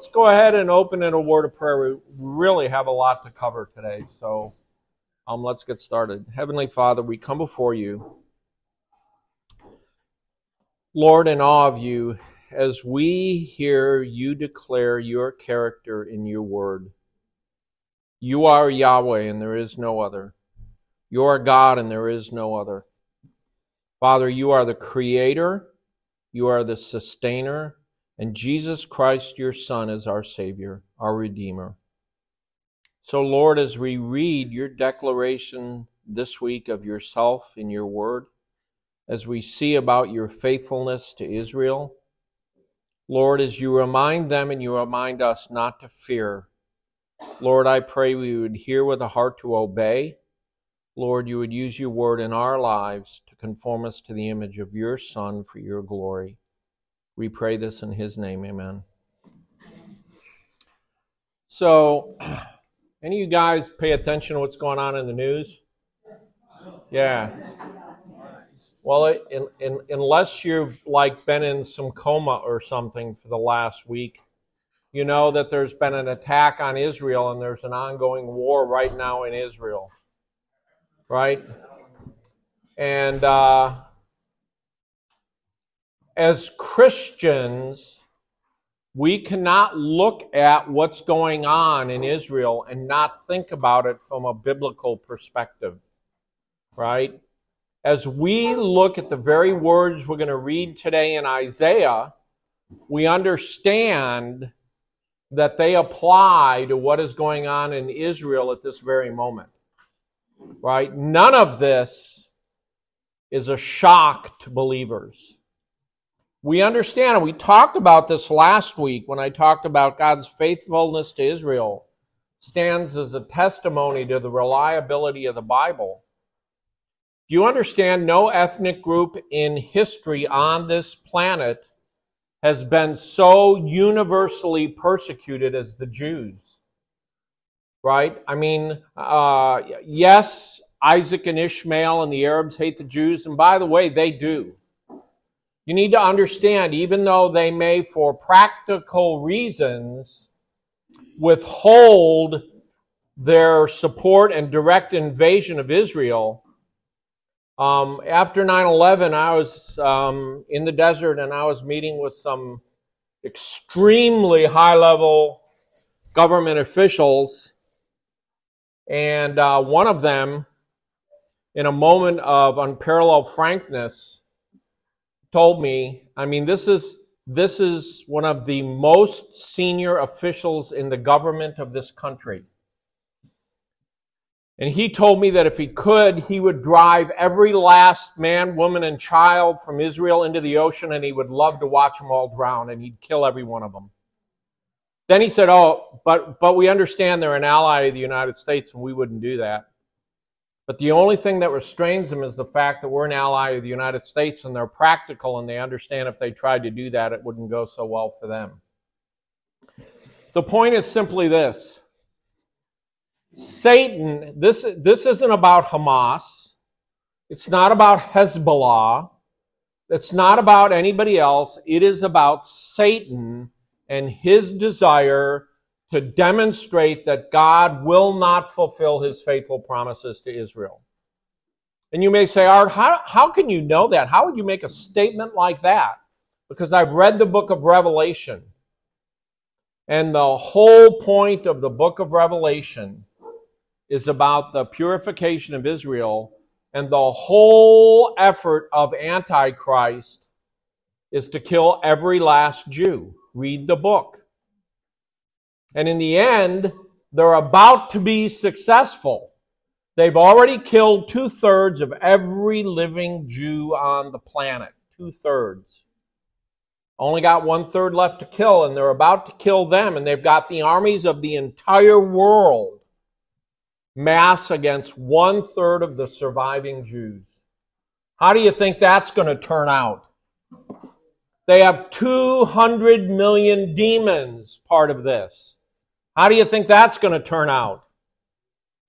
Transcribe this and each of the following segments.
Let's go ahead and open in a word of prayer. We really have a lot to cover today, so um, let's get started. Heavenly Father, we come before you, Lord, in awe of you, as we hear you declare your character in your word. You are Yahweh, and there is no other. You are God, and there is no other. Father, you are the creator, you are the sustainer, and Jesus Christ, your Son, is our Savior, our Redeemer. So, Lord, as we read your declaration this week of yourself in your word, as we see about your faithfulness to Israel, Lord, as you remind them and you remind us not to fear, Lord, I pray we would hear with a heart to obey. Lord, you would use your word in our lives to conform us to the image of your Son for your glory. We pray this in his name. Amen. So, any of you guys pay attention to what's going on in the news? Yeah. Well, it, in, in, unless you've like been in some coma or something for the last week, you know that there's been an attack on Israel and there's an ongoing war right now in Israel. Right? And uh, as Christians, we cannot look at what's going on in Israel and not think about it from a biblical perspective, right? As we look at the very words we're going to read today in Isaiah, we understand that they apply to what is going on in Israel at this very moment, right? None of this is a shock to believers we understand, and we talked about this last week when I talked about God's faithfulness to Israel, stands as a testimony to the reliability of the Bible. Do you understand no ethnic group in history on this planet has been so universally persecuted as the Jews? Right? I mean, uh, yes, Isaac and Ishmael and the Arabs hate the Jews, and by the way, they do. You need to understand, even though they may, for practical reasons, withhold their support and direct invasion of Israel, um, after 9 11, I was um, in the desert and I was meeting with some extremely high level government officials. And uh, one of them, in a moment of unparalleled frankness, told me, I mean, this is this is one of the most senior officials in the government of this country. And he told me that if he could, he would drive every last man, woman, and child from Israel into the ocean, and he would love to watch them all drown, and he'd kill every one of them. Then he said, Oh, but, but we understand they're an ally of the United States, and we wouldn't do that. But the only thing that restrains them is the fact that we're an ally of the United States and they're practical and they understand if they tried to do that, it wouldn't go so well for them. The point is simply this Satan, this, this isn't about Hamas. It's not about Hezbollah. It's not about anybody else. It is about Satan and his desire to demonstrate that God will not fulfill his faithful promises to Israel. And you may say, Art, how, how can you know that? How would you make a statement like that? Because I've read the book of Revelation. And the whole point of the book of Revelation is about the purification of Israel. And the whole effort of Antichrist is to kill every last Jew. Read the book. And in the end, they're about to be successful. They've already killed two thirds of every living Jew on the planet. Two thirds. Only got one third left to kill, and they're about to kill them, and they've got the armies of the entire world mass against one third of the surviving Jews. How do you think that's going to turn out? They have 200 million demons part of this. How do you think that's going to turn out?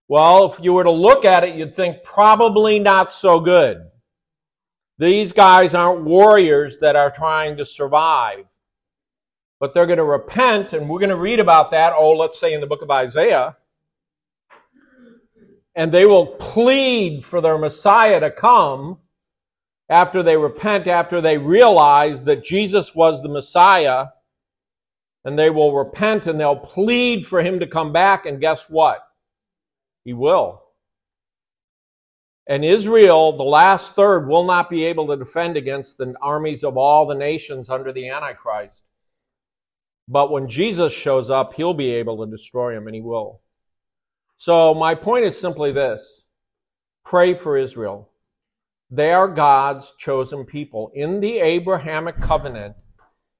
Well, if you were to look at it, you'd think probably not so good. These guys aren't warriors that are trying to survive. But they're going to repent, and we're going to read about that, oh, let's say in the book of Isaiah. And they will plead for their Messiah to come after they repent, after they realize that Jesus was the Messiah. And they will repent and they'll plead for him to come back. And guess what? He will. And Israel, the last third, will not be able to defend against the armies of all the nations under the Antichrist. But when Jesus shows up, he'll be able to destroy them, and he will. So, my point is simply this pray for Israel. They are God's chosen people. In the Abrahamic covenant,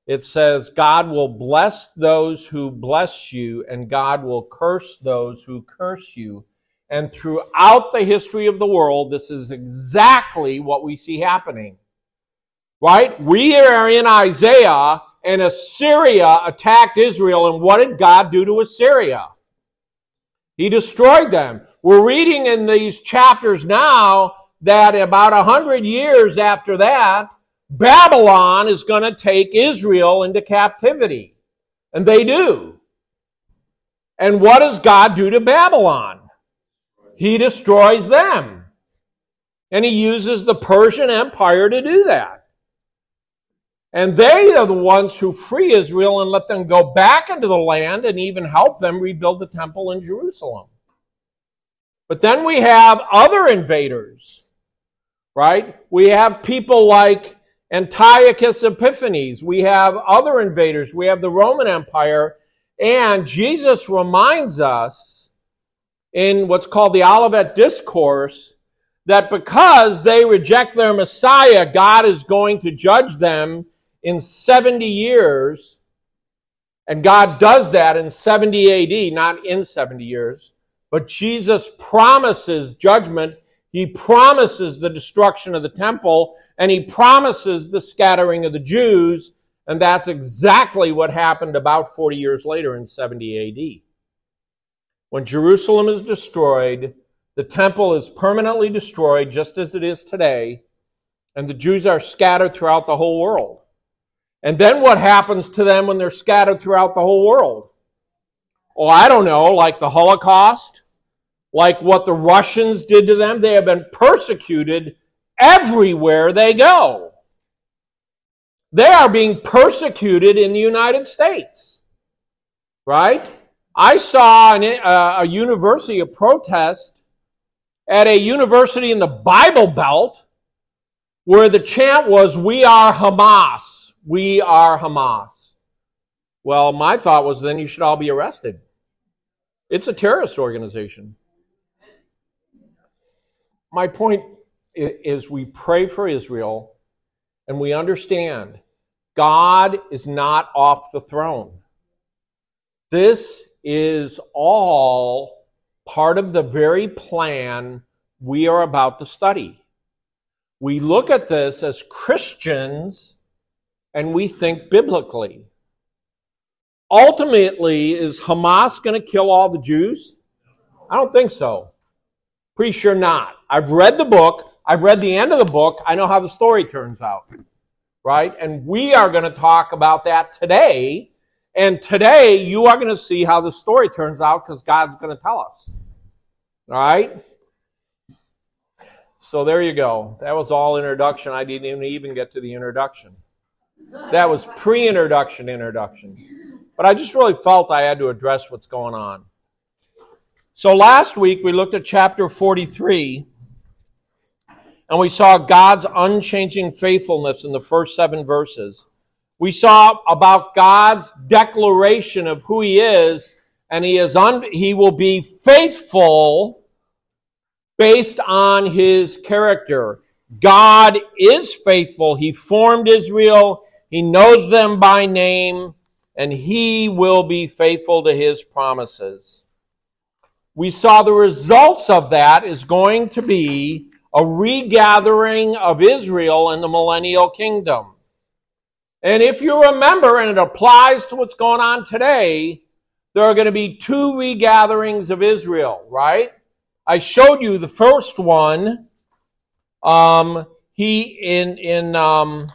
it says, God will bless those who bless you, and God will curse those who curse you. And throughout the history of the world, this is exactly what we see happening. Right? We are in Isaiah, and Assyria attacked Israel, and what did God do to Assyria? He destroyed them. We're reading in these chapters now that about a hundred years after that, Babylon is going to take Israel into captivity. And they do. And what does God do to Babylon? he destroys them. And he uses the Persian Empire to do that. And they are the ones who free Israel and let them go back into the land and even help them rebuild the temple in Jerusalem. But then we have other invaders, right? We have people like Antiochus Epiphanes. We have other invaders. We have the Roman Empire. And Jesus reminds us in what's called the Olivet Discourse that because they reject their Messiah, God is going to judge them in 70 years. And God does that in 70 AD, not in 70 years. But Jesus promises judgment. He promises the destruction of the temple and he promises the scattering of the Jews. And that's exactly what happened about 40 years later in 70 AD. When Jerusalem is destroyed, the temple is permanently destroyed just as it is today, and the Jews are scattered throughout the whole world. And then what happens to them when they're scattered throughout the whole world? Oh, I don't know, like the Holocaust, like what the Russians did to them. They have been persecuted everywhere they go. They are being persecuted in the United States, right? I saw an, uh, a university, a protest at a university in the Bible Belt where the chant was, We are Hamas. We are Hamas. Well, my thought was then you should all be arrested. It's a terrorist organization. My point is we pray for Israel and we understand God is not off the throne. This is all part of the very plan we are about to study. We look at this as Christians and we think biblically. Ultimately, is Hamas going to kill all the Jews? I don't think so. Pretty sure not. I've read the book. I've read the end of the book. I know how the story turns out. Right? And we are going to talk about that today and today you are going to see how the story turns out because God's going to tell us. All right? So there you go. That was all introduction. I didn't even get to the introduction. That was pre introduction introduction. But I just really felt I had to address what's going on. So last week we looked at chapter 43 and we saw God's unchanging faithfulness in the first seven verses. We saw about God's declaration of who He is, and He is un- He will be faithful based on His character. God is faithful. He formed Israel. He knows them by name, and He will be faithful to His promises. We saw the results of that is going to be a regathering of Israel in the millennial kingdom. And if you remember, and it applies to what's going on today, there are going to be two regatherings of Israel, right? I showed you the first one. Um, he in in um,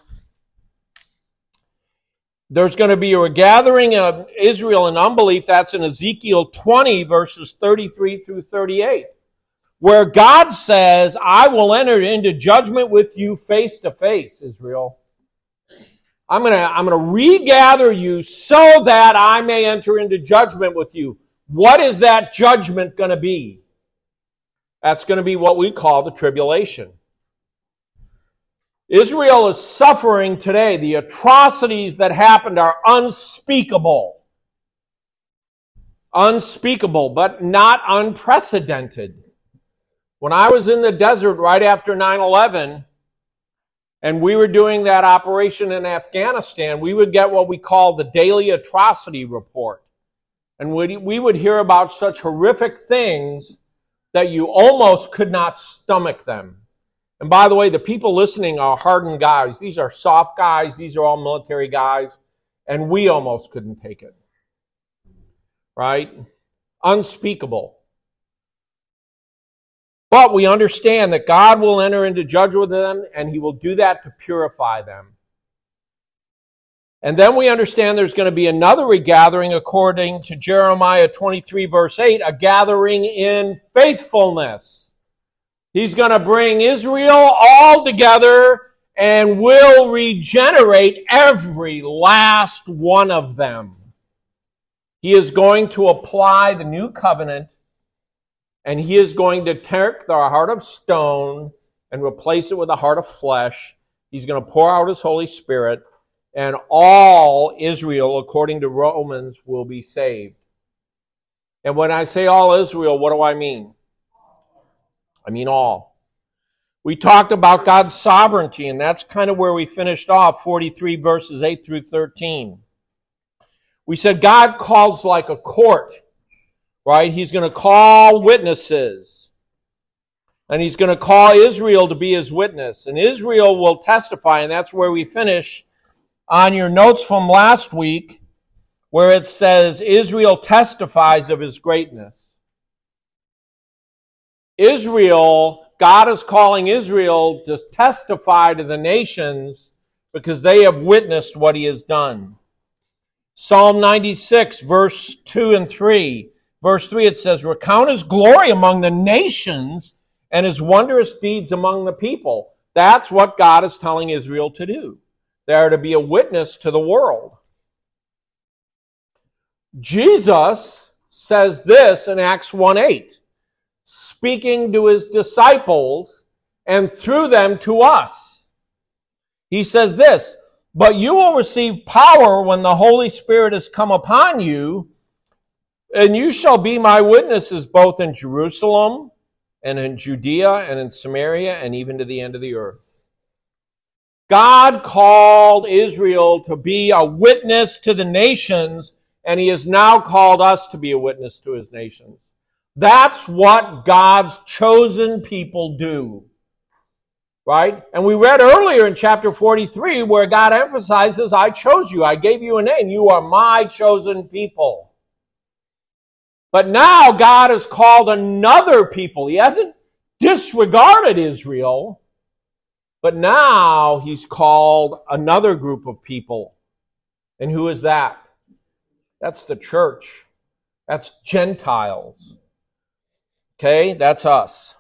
There's going to be a gathering of Israel in unbelief. That's in Ezekiel 20 verses 33 through 38. Where God says, I will enter into judgment with you face to face, Israel. I'm gonna, I'm gonna regather you so that I may enter into judgment with you. What is that judgment gonna be? That's gonna be what we call the tribulation. Israel is suffering today. The atrocities that happened are unspeakable. Unspeakable, but not unprecedented. When I was in the desert right after 9 11, and we were doing that operation in Afghanistan, we would get what we call the daily atrocity report. And we would hear about such horrific things that you almost could not stomach them. And by the way, the people listening are hardened guys. These are soft guys. These are all military guys. And we almost couldn't take it. Right? Unspeakable. But we understand that God will enter into judgment with them and he will do that to purify them. And then we understand there's going to be another regathering according to Jeremiah 23 verse 8, a gathering in faithfulness. He's going to bring Israel all together and will regenerate every last one of them. He is going to apply the new covenant and he is going to take the heart of stone and replace it with a heart of flesh. He's going to pour out his Holy Spirit and all Israel, according to Romans, will be saved. And when I say all Israel, what do I mean? I mean all. We talked about God's sovereignty, and that's kind of where we finished off 43 verses 8 through 13. We said God calls like a court, right? He's going to call witnesses. And he's going to call Israel to be his witness. And Israel will testify, and that's where we finish on your notes from last week, where it says Israel testifies of his greatness. Israel, God is calling Israel to testify to the nations because they have witnessed what he has done. Psalm 96, verse 2 and 3. Verse 3, it says, Recount his glory among the nations and his wondrous deeds among the people. That's what God is telling Israel to do. They are to be a witness to the world. Jesus says this in Acts 1 8 speaking to his disciples and through them to us. He says this, but you will receive power when the Holy Spirit has come upon you, and you shall be my witnesses both in Jerusalem and in Judea and in Samaria and even to the end of the earth. God called Israel to be a witness to the nations, and he has now called us to be a witness to his nations. That's what God's chosen people do. Right? And we read earlier in chapter 43 where God emphasizes, I chose you. I gave you a name. You are my chosen people. But now God has called another people. He hasn't disregarded Israel, but now he's called another group of people. And who is that? That's the church. That's Gentiles. Okay, that's us.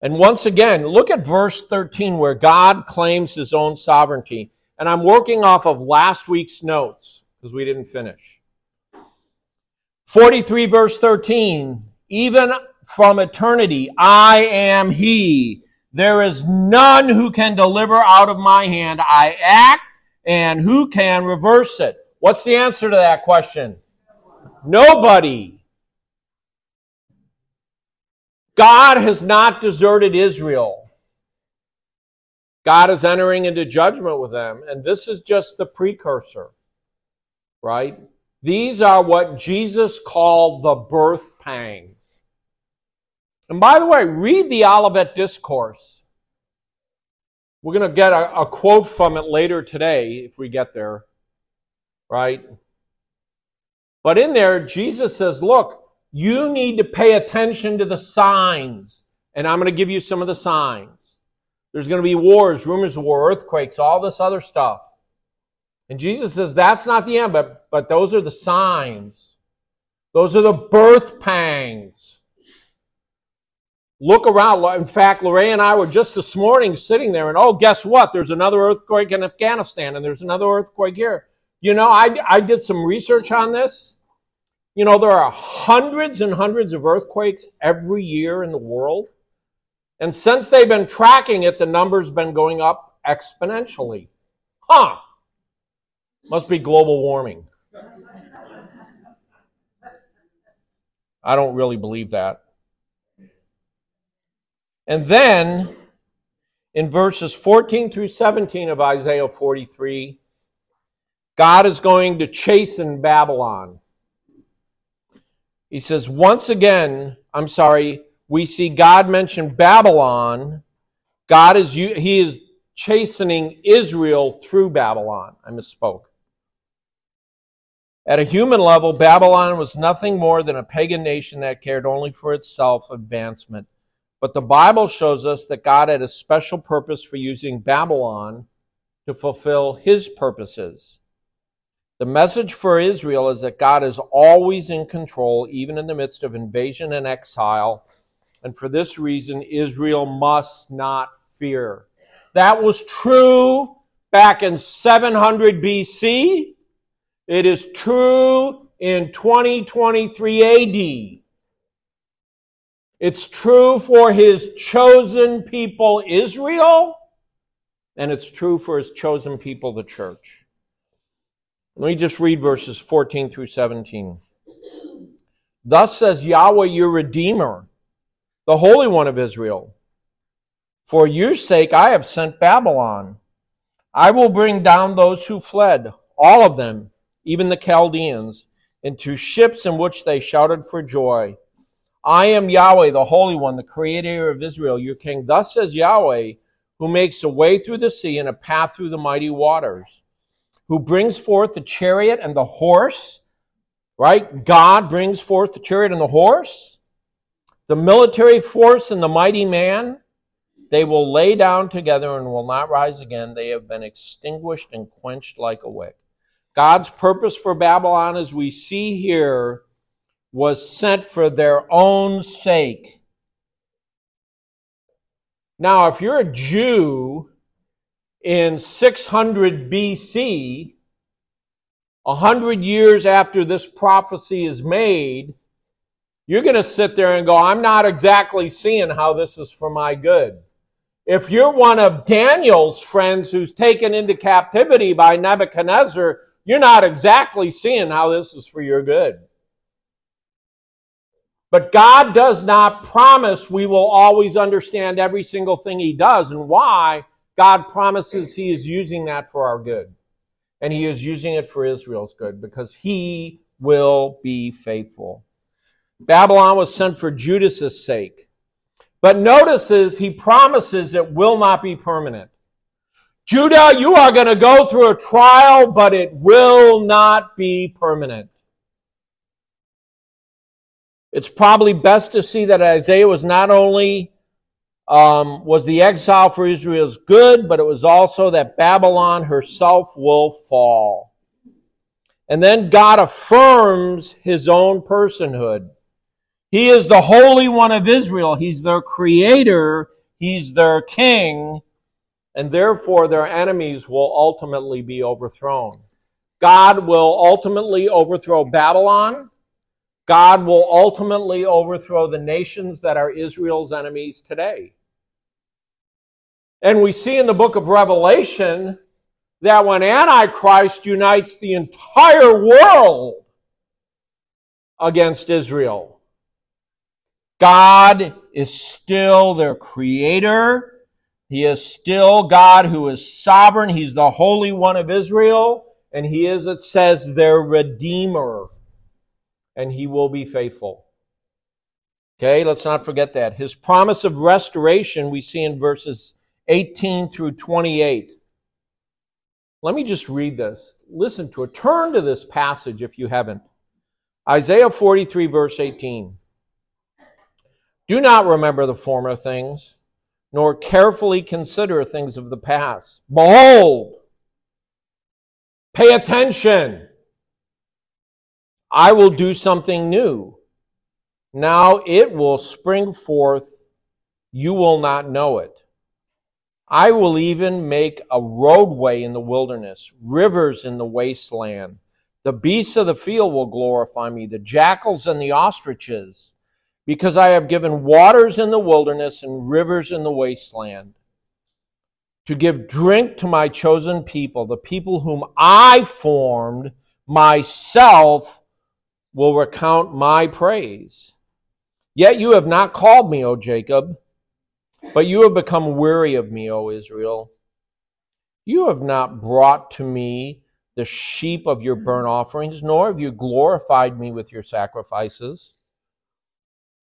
And once again, look at verse 13 where God claims his own sovereignty. And I'm working off of last week's notes because we didn't finish. 43 verse 13, even from eternity, I am he. There is none who can deliver out of my hand. I act and who can reverse it? What's the answer to that question? Nobody. God has not deserted Israel. God is entering into judgment with them, and this is just the precursor, right? These are what Jesus called the birth pangs. And by the way, read the Olivet Discourse. We're going to get a, a quote from it later today if we get there, right? But in there, Jesus says, look, you need to pay attention to the signs. And I'm going to give you some of the signs. There's going to be wars, rumors of war, earthquakes, all this other stuff. And Jesus says that's not the end, but, but those are the signs. Those are the birth pangs. Look around. In fact, Lorraine and I were just this morning sitting there and, oh, guess what? There's another earthquake in Afghanistan and there's another earthquake here. You know, I, I did some research on this. You know, there are hundreds and hundreds of earthquakes every year in the world. And since they've been tracking it, the number's been going up exponentially. Huh. Must be global warming. I don't really believe that. And then in verses 14 through 17 of Isaiah 43, God is going to chasten Babylon. He says, once again, I'm sorry, we see God mention Babylon. God is, he is chastening Israel through Babylon. I misspoke. At a human level, Babylon was nothing more than a pagan nation that cared only for its self advancement. But the Bible shows us that God had a special purpose for using Babylon to fulfill his purposes. The message for Israel is that God is always in control, even in the midst of invasion and exile. And for this reason, Israel must not fear. That was true back in 700 BC. It is true in 2023 AD. It's true for his chosen people, Israel, and it's true for his chosen people, the church. Let me just read verses 14 through 17. Thus says Yahweh, your Redeemer, the Holy One of Israel. For your sake I have sent Babylon. I will bring down those who fled, all of them, even the Chaldeans, into ships in which they shouted for joy. I am Yahweh, the Holy One, the Creator of Israel, your King. Thus says Yahweh, who makes a way through the sea and a path through the mighty waters, who brings forth the chariot and the horse, right? God brings forth the chariot and the horse, the military force and the mighty man. They will lay down together and will not rise again. They have been extinguished and quenched like a wick. God's purpose for Babylon, as we see here, was sent for their own sake. Now, if you're a Jew in 600 BC, a hundred years after this prophecy is made, you're going to sit there and go, I'm not exactly seeing how this is for my good. If you're one of Daniel's friends who's taken into captivity by Nebuchadnezzar, you're not exactly seeing how this is for your good. But God does not promise we will always understand every single thing He does and why. God promises He is using that for our good. And He is using it for Israel's good because He will be faithful. Babylon was sent for Judah's sake. But notices He promises it will not be permanent. Judah, you are going to go through a trial, but it will not be permanent. It's probably best to see that Isaiah was not only um, was the exile for Israel's good, but it was also that Babylon herself will fall. And then God affirms his own personhood. He is the Holy One of Israel. He's their creator. He's their king. And therefore their enemies will ultimately be overthrown. God will ultimately overthrow Babylon. God will ultimately overthrow the nations that are Israel's enemies today. And we see in the book of Revelation that when Antichrist unites the entire world against Israel, God is still their creator. He is still God who is sovereign. He's the Holy One of Israel. And He is, it says, their Redeemer and he will be faithful. Okay, let's not forget that. His promise of restoration we see in verses 18 through 28. Let me just read this. Listen to it. Turn to this passage if you haven't. Isaiah 43, verse 18. Do not remember the former things, nor carefully consider things of the past. Behold, Pay attention. I will do something new. Now it will spring forth. You will not know it. I will even make a roadway in the wilderness, rivers in the wasteland. The beasts of the field will glorify me, the jackals and the ostriches, because I have given waters in the wilderness and rivers in the wasteland to give drink to my chosen people, the people whom I formed, myself will recount my praise. Yet you have not called me, O Jacob, but you have become weary of me, O Israel. You have not brought to me the sheep of your burnt offerings, nor have you glorified me with your sacrifices.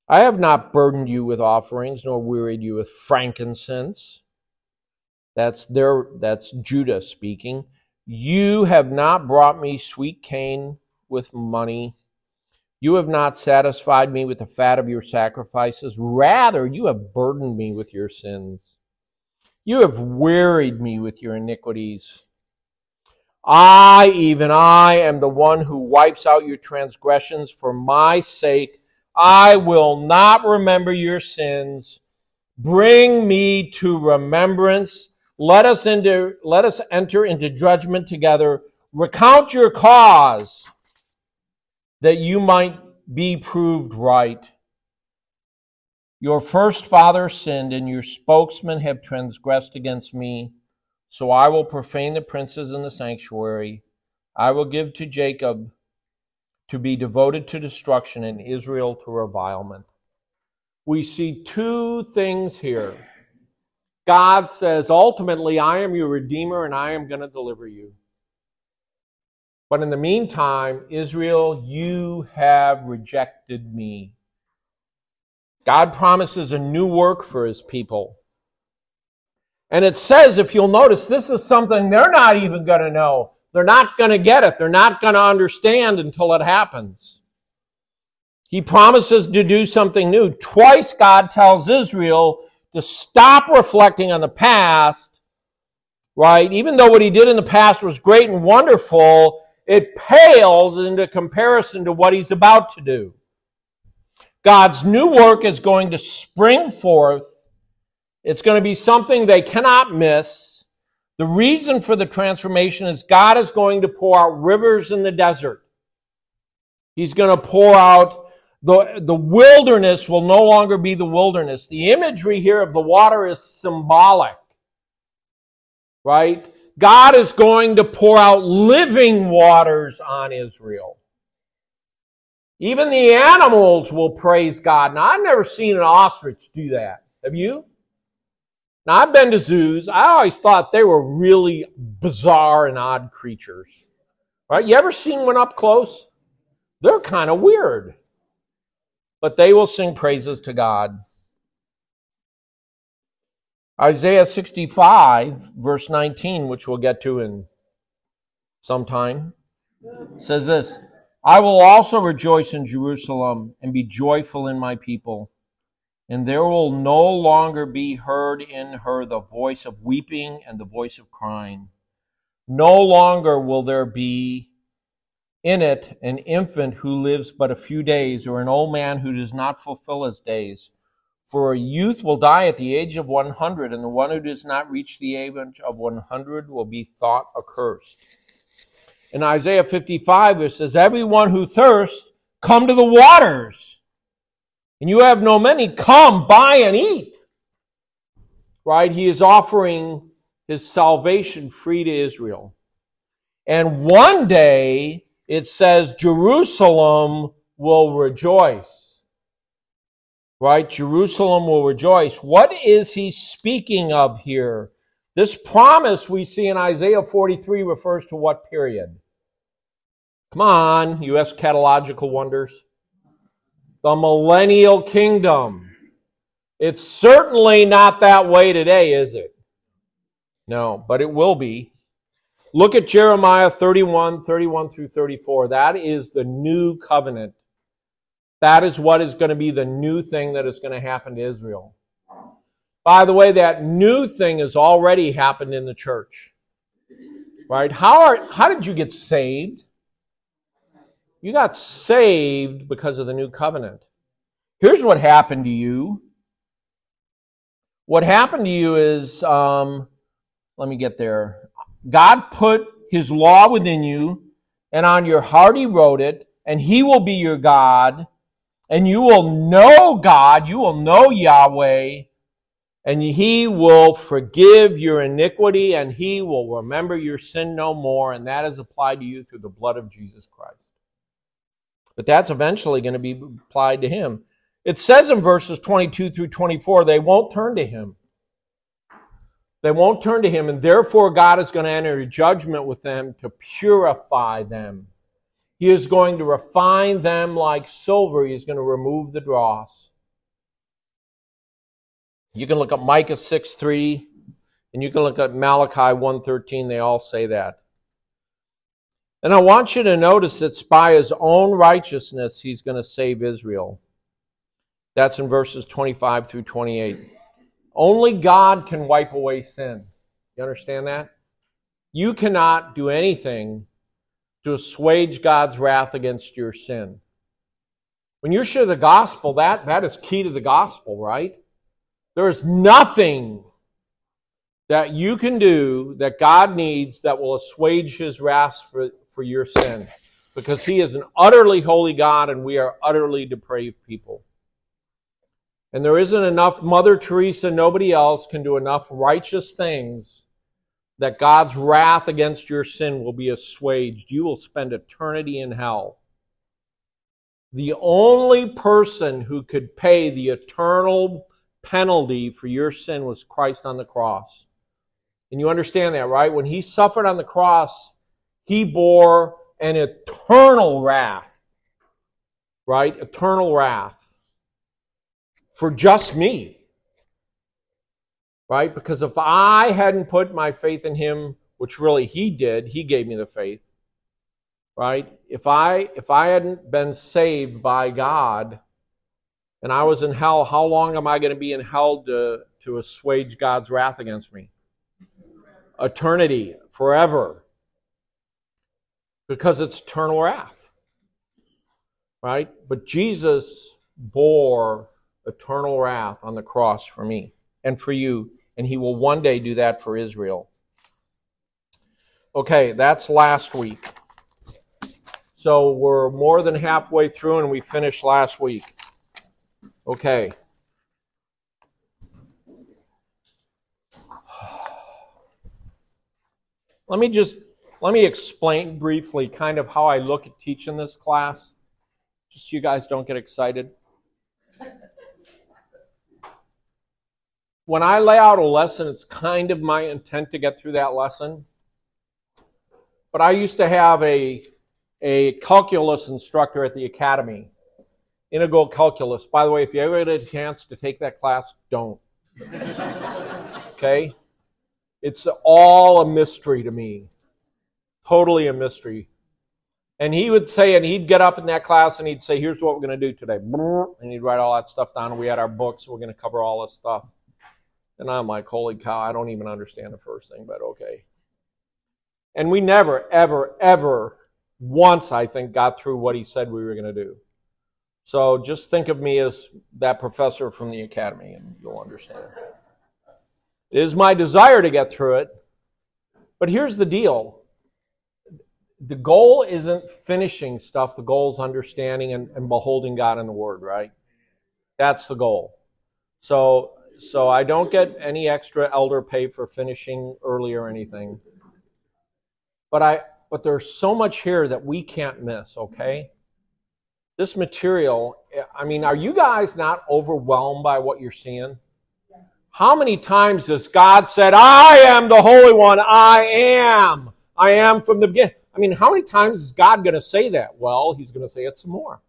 I have not burdened you with offerings, nor wearied you with frankincense. That's their that's Judah speaking. You have not brought me sweet cane with money. You have not satisfied me with the fat of your sacrifices. Rather, you have burdened me with your sins. You have wearied me with your iniquities. I, even I, am the one who wipes out your transgressions for my sake. I will not remember your sins. Bring me to remembrance. Let us, into, let us enter into judgment together. Recount your cause that you might be proved right. Your first father sinned, and your spokesmen have transgressed against me. So I will profane the princes in the sanctuary. I will give to Jacob to be devoted to destruction, and Israel to revilement. We see two things here. God says, ultimately, I am your Redeemer and I am going to deliver you. But in the meantime, Israel, you have rejected me. God promises a new work for his people. And it says, if you'll notice, this is something they're not even going to know. They're not going to get it. They're not going to understand until it happens. He promises to do something new. Twice God tells Israel to stop reflecting on the past, right? Even though what he did in the past was great and wonderful, it pales into comparison to what he's about to do. God's new work is going to spring forth. It's going to be something they cannot miss. The reason for the transformation is God is going to pour out rivers in the desert. He's going to pour out the, the wilderness will no longer be the wilderness. The imagery here of the water is symbolic. Right? God is going to pour out living waters on Israel. Even the animals will praise God. Now, I've never seen an ostrich do that. Have you? Now, I've been to zoos. I always thought they were really bizarre and odd creatures. Right? You ever seen one up close? They're kind of weird. But they will sing praises to God. Isaiah 65, verse 19, which we'll get to in some time, says this I will also rejoice in Jerusalem and be joyful in my people. And there will no longer be heard in her the voice of weeping and the voice of crying. No longer will there be in it an infant who lives but a few days, or an old man who does not fulfill his days. For a youth will die at the age of 100, and the one who does not reach the age of 100 will be thought accursed. In Isaiah 55, it says, Everyone who thirsts, come to the waters. And you have no many, come, buy and eat. Right? He is offering his salvation free to Israel. And one day, it says, Jerusalem will rejoice right? Jerusalem will rejoice. What is he speaking of here? This promise we see in Isaiah 43 refers to what period? Come on, you eschatological wonders. The millennial kingdom. It's certainly not that way today, is it? No, but it will be. Look at Jeremiah 31, 31 through 34. That is the new covenant that is what is going to be the new thing that is going to happen to Israel. By the way, that new thing has already happened in the church. Right? How are how did you get saved? You got saved because of the new covenant. Here's what happened to you. What happened to you is, um, let me get there. God put His law within you, and on your heart He wrote it, and He will be your God, and you will know God, you will know Yahweh, and He will forgive your iniquity, and He will remember your sin no more, and that is applied to you through the blood of Jesus Christ. But that's eventually going to be applied to Him. It says in verses 22 through 24, they won't turn to him. They won't turn to him, and therefore God is going to enter judgment with them to purify them. He is going to refine them like silver. He is going to remove the dross. You can look at Micah 6 3, and you can look at Malachi 1.13. They all say that. And I want you to notice that by his own righteousness, he's going to save Israel. That's in verses 25 through 28. Only God can wipe away sin. You understand that? You cannot do anything to assuage God's wrath against your sin. When you share the gospel, that, that is key to the gospel, right? There is nothing that you can do that God needs that will assuage his wrath for, for your sin. Because he is an utterly holy God and we are utterly depraved people. And there isn't enough Mother Teresa, nobody else can do enough righteous things that God's wrath against your sin will be assuaged. You will spend eternity in hell. The only person who could pay the eternal penalty for your sin was Christ on the cross. And you understand that, right? When he suffered on the cross, he bore an eternal wrath. Right? Eternal wrath for just me. Right? Because if I hadn't put my faith in him, which really he did, he gave me the faith. Right? If I if I hadn't been saved by God and I was in hell, how long am I going to be in hell to, to assuage God's wrath against me? Eternity, forever. Because it's eternal wrath. Right? But Jesus bore eternal wrath on the cross for me and for you, and he will one day do that for Israel. Okay, that's last week. So we're more than halfway through, and we finished last week. Okay. Let me just let me explain briefly kind of how I look at teaching this class, just so you guys don't get excited. when I lay out a lesson, it's kind of my intent to get through that lesson. But I used to have a, a calculus instructor at the academy, integral calculus. By the way, if you ever get a chance to take that class, don't. okay? It's all a mystery to me. Totally a mystery. And he would say, and he'd get up in that class and he'd say, here's what we're going to do today. And he'd write all that stuff down. We had our books. We're going to cover all this stuff. And I'm like, holy cow, I don't even understand the first thing, but okay. And we never, ever, ever once, I think, got through what he said we were going to do. So just think of me as that professor from the academy, and you'll understand. It is my desire to get through it, but here's the deal. The goal isn't finishing stuff, the goal is understanding and, and beholding God in the Word, right? That's the goal. So so I don't get any extra elder pay for finishing early or anything. But I but there's so much here that we can't miss, okay? This material, I mean, are you guys not overwhelmed by what you're seeing? How many times has God said, I am the Holy One, I am, I am from the beginning? I mean, how many times is God going to say that? Well, He's going to say it some more.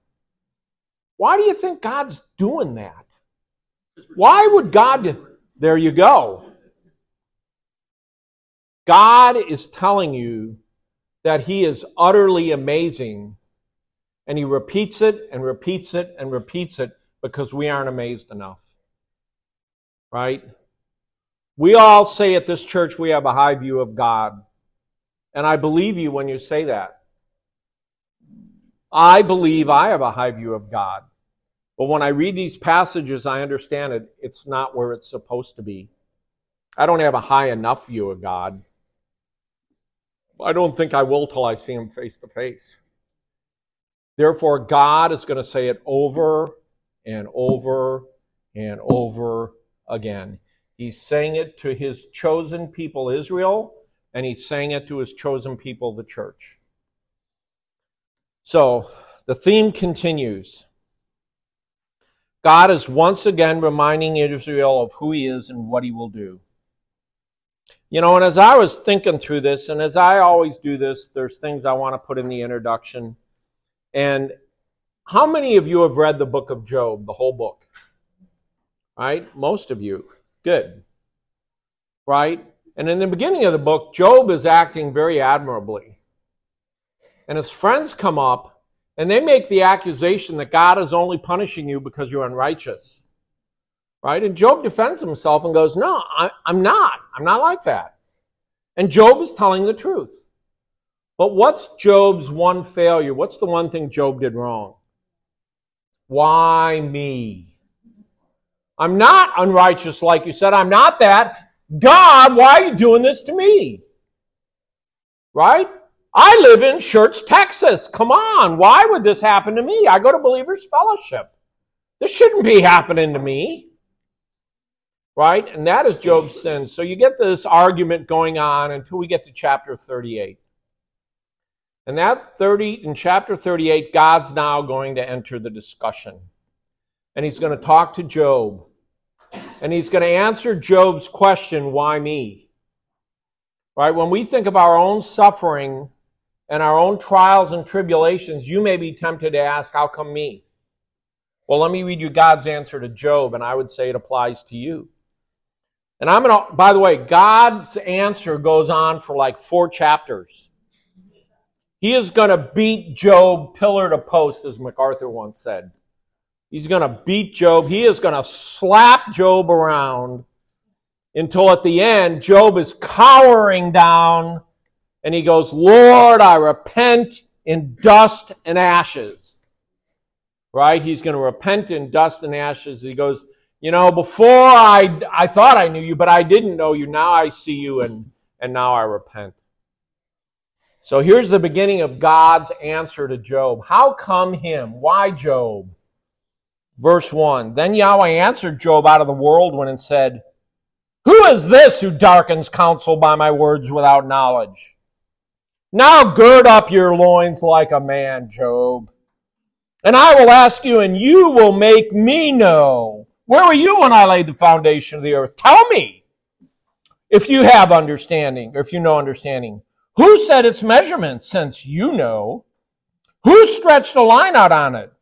Why do you think God's doing that? Why would God? There you go. God is telling you that He is utterly amazing, and He repeats it and repeats it and repeats it because we aren't amazed enough. Right? We all say at this church we have a high view of God. And I believe you when you say that. I believe I have a high view of God. But when I read these passages, I understand it. It's not where it's supposed to be. I don't have a high enough view of God. I don't think I will till I see him face to face. Therefore, God is going to say it over and over and over again. He's saying it to his chosen people, Israel, and he sang it to his chosen people, the church. So, the theme continues. God is once again reminding Israel of who he is and what he will do. You know, and as I was thinking through this, and as I always do this, there's things I want to put in the introduction. And how many of you have read the book of Job, the whole book? Right? Most of you. Good. Right? And in the beginning of the book, Job is acting very admirably. And his friends come up and they make the accusation that God is only punishing you because you're unrighteous. Right? And Job defends himself and goes, No, I, am not. I'm not like that. And Job is telling the truth. But what's Job's one failure? What's the one thing Job did wrong? Why me? I'm not unrighteous like you said. I'm not that. God, why are you doing this to me? Right? I live in Church, Texas. Come on. Why would this happen to me? I go to Believers Fellowship. This shouldn't be happening to me right? And that is Job's sin. So you get this argument going on until we get to chapter 38. And that 30 in chapter 38, God's now going to enter the discussion. And he's going to talk to Job. And he's going to answer Job's question, why me? Right? When we think of our own suffering and our own trials and tribulations, you may be tempted to ask, how come me? Well, let me read you God's answer to Job, and I would say it applies to you. And I'm going to, by the way, God's answer goes on for like four chapters. He is going to beat Job pillar to post, as MacArthur once said. He's going to beat Job. He is going to slap Job around until at the end, Job is cowering down and he goes, Lord, I repent in dust and ashes. Right? He's going to repent in dust and ashes. He goes, you know, before I, I thought I knew you, but I didn't know you. Now I see you and, and now I repent. So here's the beginning of God's answer to Job. How come him? Why Job? Verse 1 Then Yahweh answered Job out of the whirlwind and said, Who is this who darkens counsel by my words without knowledge? Now gird up your loins like a man, Job. And I will ask you, and you will make me know where were you when I laid the foundation of the earth? Tell me if you have understanding, or if you know understanding. Who set its measurements, since you know? Who stretched a line out on it?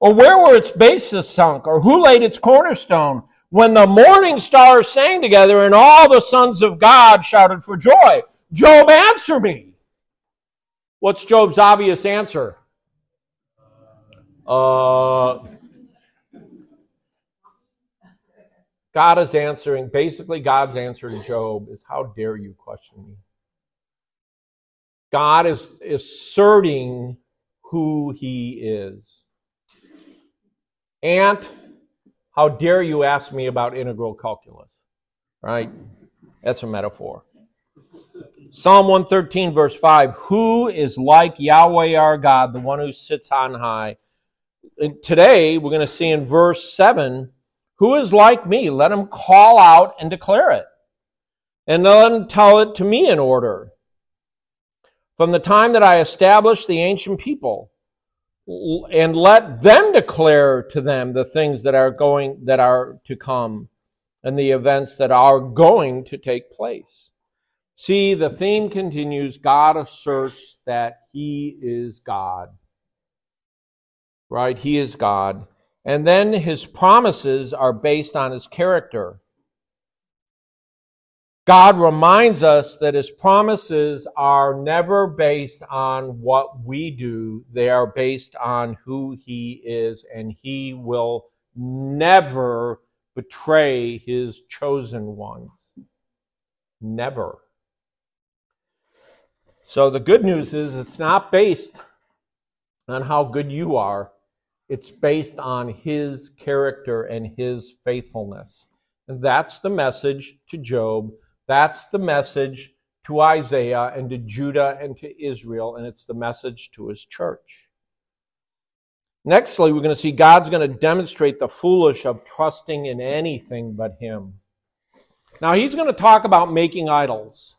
Or where were its bases sunk? Or who laid its cornerstone? When the morning stars sang together and all the sons of God shouted for joy. Job, answer me. What's Job's obvious answer? Uh, God is answering, basically, God's answer to Job is, How dare you question me? God is asserting who he is. And how dare you ask me about integral calculus? Right? That's a metaphor. Psalm 113, verse 5 Who is like Yahweh our God, the one who sits on high? And today, we're going to see in verse 7 who is like me? Let him call out and declare it. And let him tell it to me in order. From the time that I established the ancient people, and let them declare to them the things that are going, that are to come, and the events that are going to take place. See, the theme continues God asserts that He is God. Right? He is God. And then his promises are based on his character. God reminds us that his promises are never based on what we do. They are based on who he is, and he will never betray his chosen ones. Never. So the good news is it's not based on how good you are. It's based on his character and his faithfulness. And that's the message to Job. That's the message to Isaiah and to Judah and to Israel. And it's the message to his church. Nextly, we're going to see God's going to demonstrate the foolish of trusting in anything but him. Now, he's going to talk about making idols,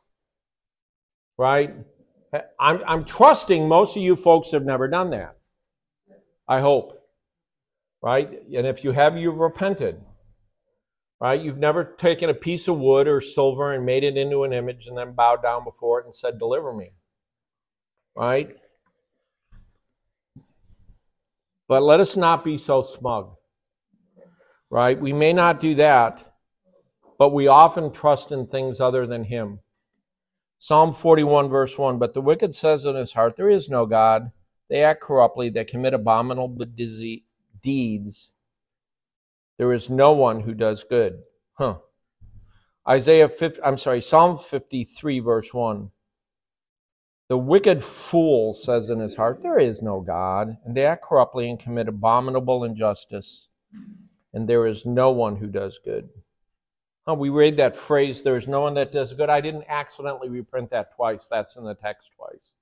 right? I'm, I'm trusting most of you folks have never done that. I hope. Right? And if you have, you've repented. Right? You've never taken a piece of wood or silver and made it into an image and then bowed down before it and said, Deliver me. Right? But let us not be so smug. Right? We may not do that, but we often trust in things other than Him. Psalm 41, verse 1 But the wicked says in his heart, There is no God. They act corruptly, they commit abominable deeds. There is no one who does good. Huh. Isaiah 50, I'm sorry, Psalm 53, verse 1. The wicked fool says in his heart, There is no God, and they act corruptly and commit abominable injustice, and there is no one who does good. Oh, we read that phrase, there's no one that does good. I didn't accidentally reprint that twice. That's in the text twice.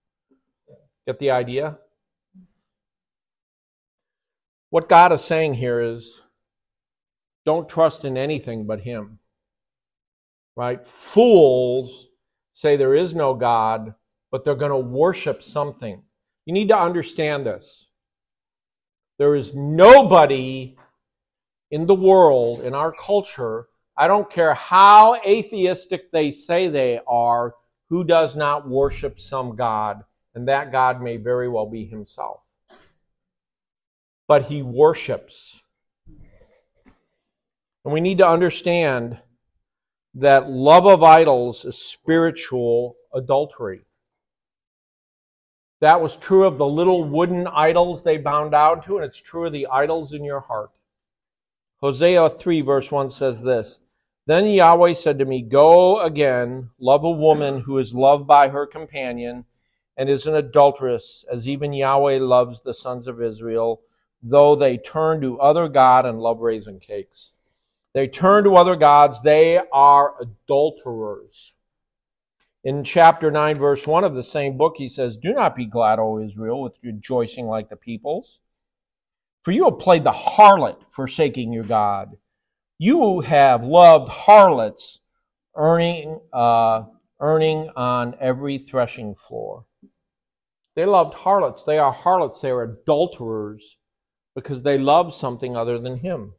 Get the idea? What God is saying here is don't trust in anything but Him. Right? Fools say there is no God, but they're going to worship something. You need to understand this. There is nobody in the world, in our culture, I don't care how atheistic they say they are, who does not worship some God, and that God may very well be himself. But he worships. And we need to understand that love of idols is spiritual adultery. That was true of the little wooden idols they bound down to, and it's true of the idols in your heart. Hosea 3, verse 1 says this then Yahweh said to me, Go again, love a woman who is loved by her companion and is an adulteress, as even Yahweh loves the sons of Israel, though they turn to other God and love raisin cakes. They turn to other gods, they are adulterers. In chapter 9, verse 1 of the same book, he says, Do not be glad, O Israel, with rejoicing like the peoples. For you have played the harlot, forsaking your God. You have loved harlots, earning, uh, earning on every threshing floor. They loved harlots. They are harlots. They are adulterers because they love something other than Him.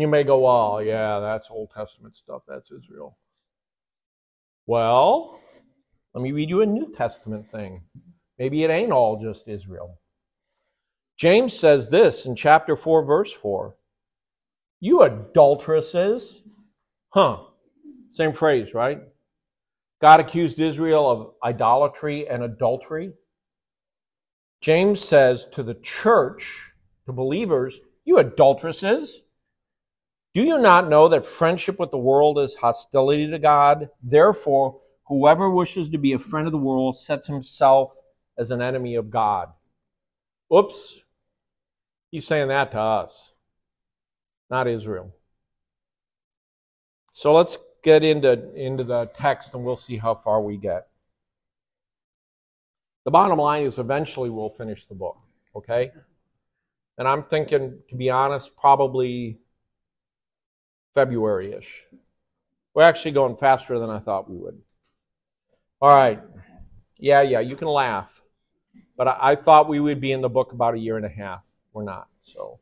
You may go, well, yeah, that's Old Testament stuff. That's Israel. Well, let me read you a New Testament thing. Maybe it ain't all just Israel. James says this in chapter 4, verse 4 you adulteresses. Huh. Same phrase, right? God accused Israel of idolatry and adultery. James says to the church, to believers, you adulteresses. Do you not know that friendship with the world is hostility to God? Therefore, whoever wishes to be a friend of the world sets himself as an enemy of God. Oops. He's saying that to us not Israel. So let's get into, into the text and we'll see how far we get. The bottom line is eventually we'll finish the book, okay? And I'm thinking, to be honest, probably February ish. We're actually going faster than I thought we would. All right. Yeah, yeah, you can laugh. But I, I thought we would be in the book about a year and a half. We're not, so.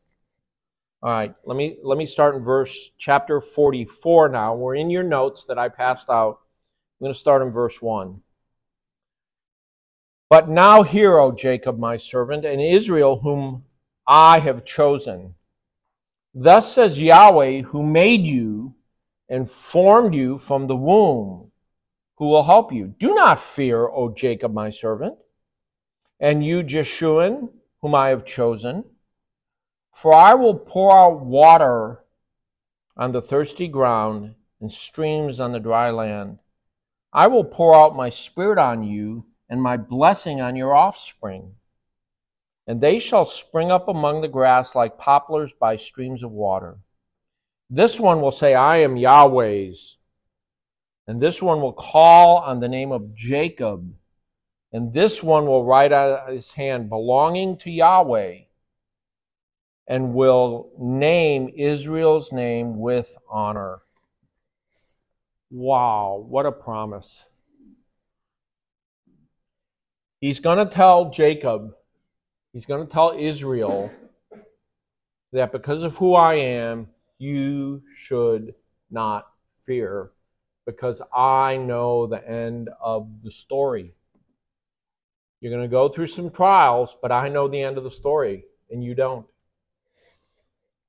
All right, let me let me start in verse chapter 44 now. We're in your notes that I passed out. I'm going to start in verse 1. But now hear, O Jacob, my servant, and Israel, whom I have chosen. Thus says Yahweh, who made you and formed you from the womb, who will help you. Do not fear, O Jacob, my servant, and you, Jeshurun, whom I have chosen. For I will pour out water on the thirsty ground and streams on the dry land. I will pour out my spirit on you and my blessing on your offspring. And they shall spring up among the grass like poplars by streams of water. This one will say, I am Yahweh's. And this one will call on the name of Jacob. And this one will write on his hand, belonging to Yahweh, and will name Israel's name with honor. Wow, what a promise. He's going to tell Jacob, he's going to tell Israel that because of who I am, you should not fear because I know the end of the story. You're going to go through some trials, but I know the end of the story, and you don't.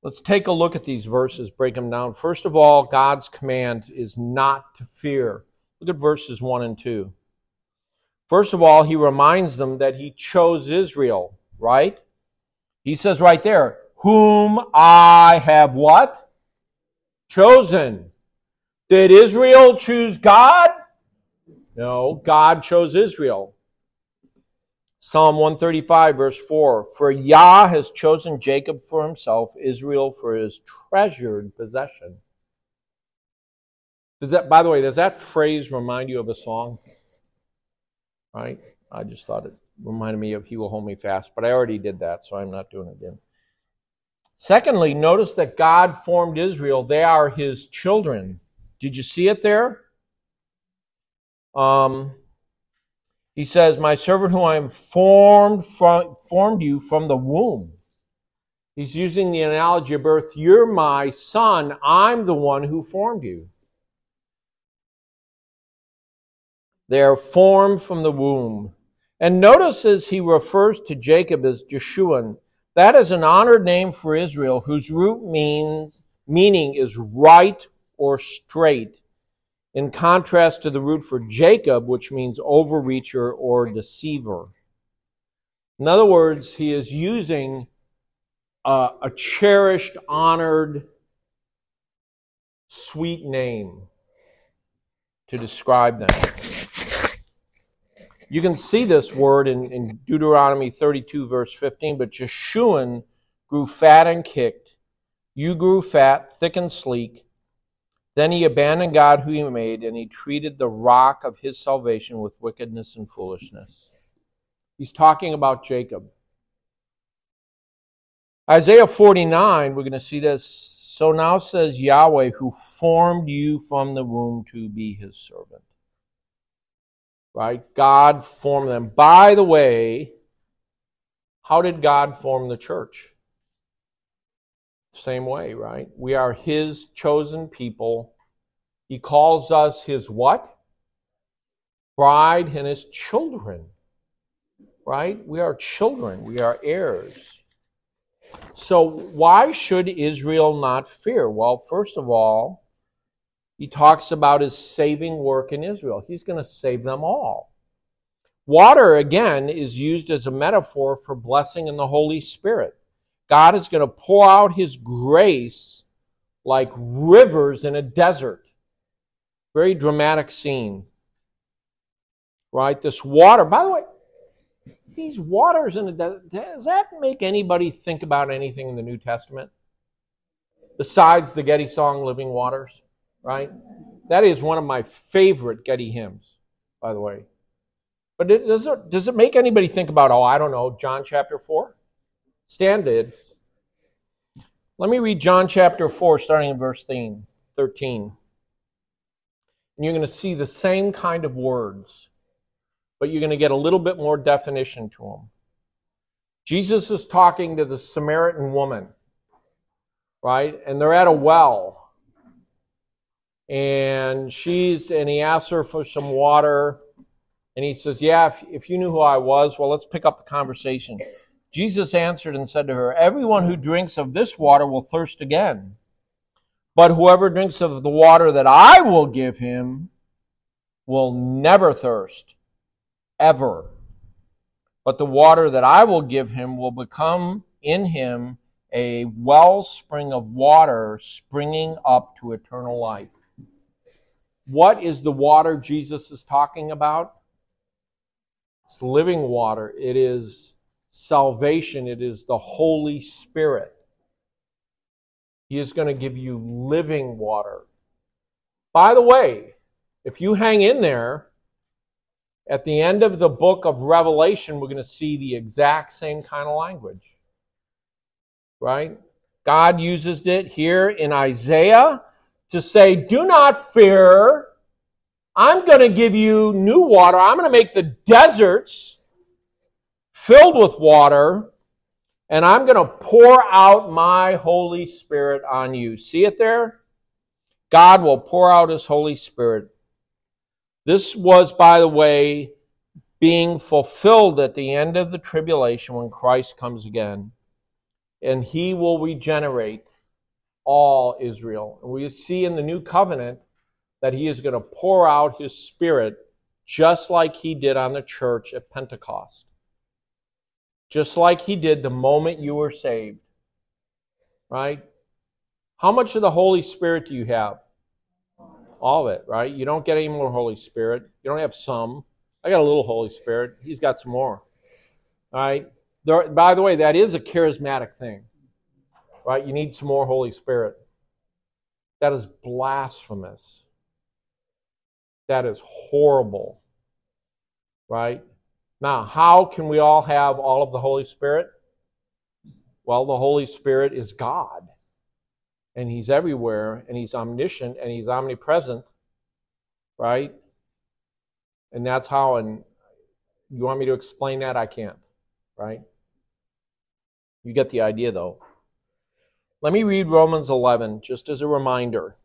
Let's take a look at these verses, break them down. First of all, God's command is not to fear. Look at verses 1 and 2. First of all, he reminds them that he chose Israel, right? He says right there, whom I have what? Chosen. Did Israel choose God? No, God chose Israel. Psalm 135, verse 4 For Yah has chosen Jacob for himself, Israel for his treasured possession. Does that, by the way, does that phrase remind you of a song? Right? I just thought it reminded me of He Will Hold Me Fast, but I already did that, so I'm not doing it again. Secondly, notice that God formed Israel. They are His children. Did you see it there? Um, he says, My servant who I am formed from, formed you from the womb. He's using the analogy of birth. You're my son. I'm the one who formed you. They are formed from the womb. And notice as he refers to Jacob as Jeshurun, that is an honored name for Israel, whose root means meaning is right or straight in contrast to the root for Jacob, which means overreacher or deceiver. In other words, he is using a, a cherished, honored, sweet name to describe them. You can see this word in, in Deuteronomy 32, verse 15. But Jeshurun grew fat and kicked. You grew fat, thick and sleek. Then he abandoned God who he made, and he treated the rock of his salvation with wickedness and foolishness. He's talking about Jacob. Isaiah 49, we're going to see this. So now says Yahweh, who formed you from the womb to be his servant. Right? God formed them. By the way, how did God form the church? Same way, right? We are His chosen people. He calls us His what? Bride and His children, right? We are children. We are heirs. So why should Israel not fear? Well, first of all, he talks about his saving work in Israel. He's going to save them all. Water, again, is used as a metaphor for blessing in the Holy Spirit. God is going to pour out his grace like rivers in a desert. Very dramatic scene. Right? This water, by the way, these waters in a desert, does that make anybody think about anything in the New Testament? Besides the Getty song, Living Waters, right? That is one of my favorite Getty hymns, by the way. But it, does, it, does it make anybody think about, oh, I don't know, John chapter 4? Stan did. Let me read John chapter 4, starting in verse 13. And you're going to see the same kind of words, but you're going to get a little bit more definition to them. Jesus is talking to the Samaritan woman, right? And they're at a well. And she's, and he asks her for some water. And he says, Yeah, if, if you knew who I was, well, let's pick up the conversation. Jesus answered and said to her, Everyone who drinks of this water will thirst again. But whoever drinks of the water that I will give him will never thirst, ever. But the water that I will give him will become in him a wellspring of water springing up to eternal life. What is the water Jesus is talking about? It's living water. It is salvation. It is the Holy Spirit. He is going to give you living water. By the way, if you hang in there, at the end of the book of Revelation, we're going to see the exact same kind of language. Right? God uses it here in Isaiah to say, Do not fear. I'm going to give you new water. I'm going to make the deserts filled with water, and I'm going to pour out my Holy Spirit on you. See it there? God will pour out his Holy Spirit. This was, by the way, being fulfilled at the end of the tribulation when Christ comes again. And he will regenerate all Israel. And we see in the new covenant that he is going to pour out his spirit just like he did on the church at Pentecost. Just like he did the moment you were saved. Right? How much of the Holy Spirit do you have? All of it, right? You don't get any more Holy Spirit. You don't have some. I got a little Holy Spirit. He's got some more. All right? There, by the way, that is a charismatic thing right? You need some more Holy Spirit. That is blasphemous. That is horrible, right? Now, how can we all have all of the Holy Spirit? Well, the Holy Spirit is God, and He's everywhere, and He's omniscient, and He's omnipresent, right? And that's how, and you want me to explain that? I can't, right? You get the idea, though. Let me read Romans 11 just as a reminder.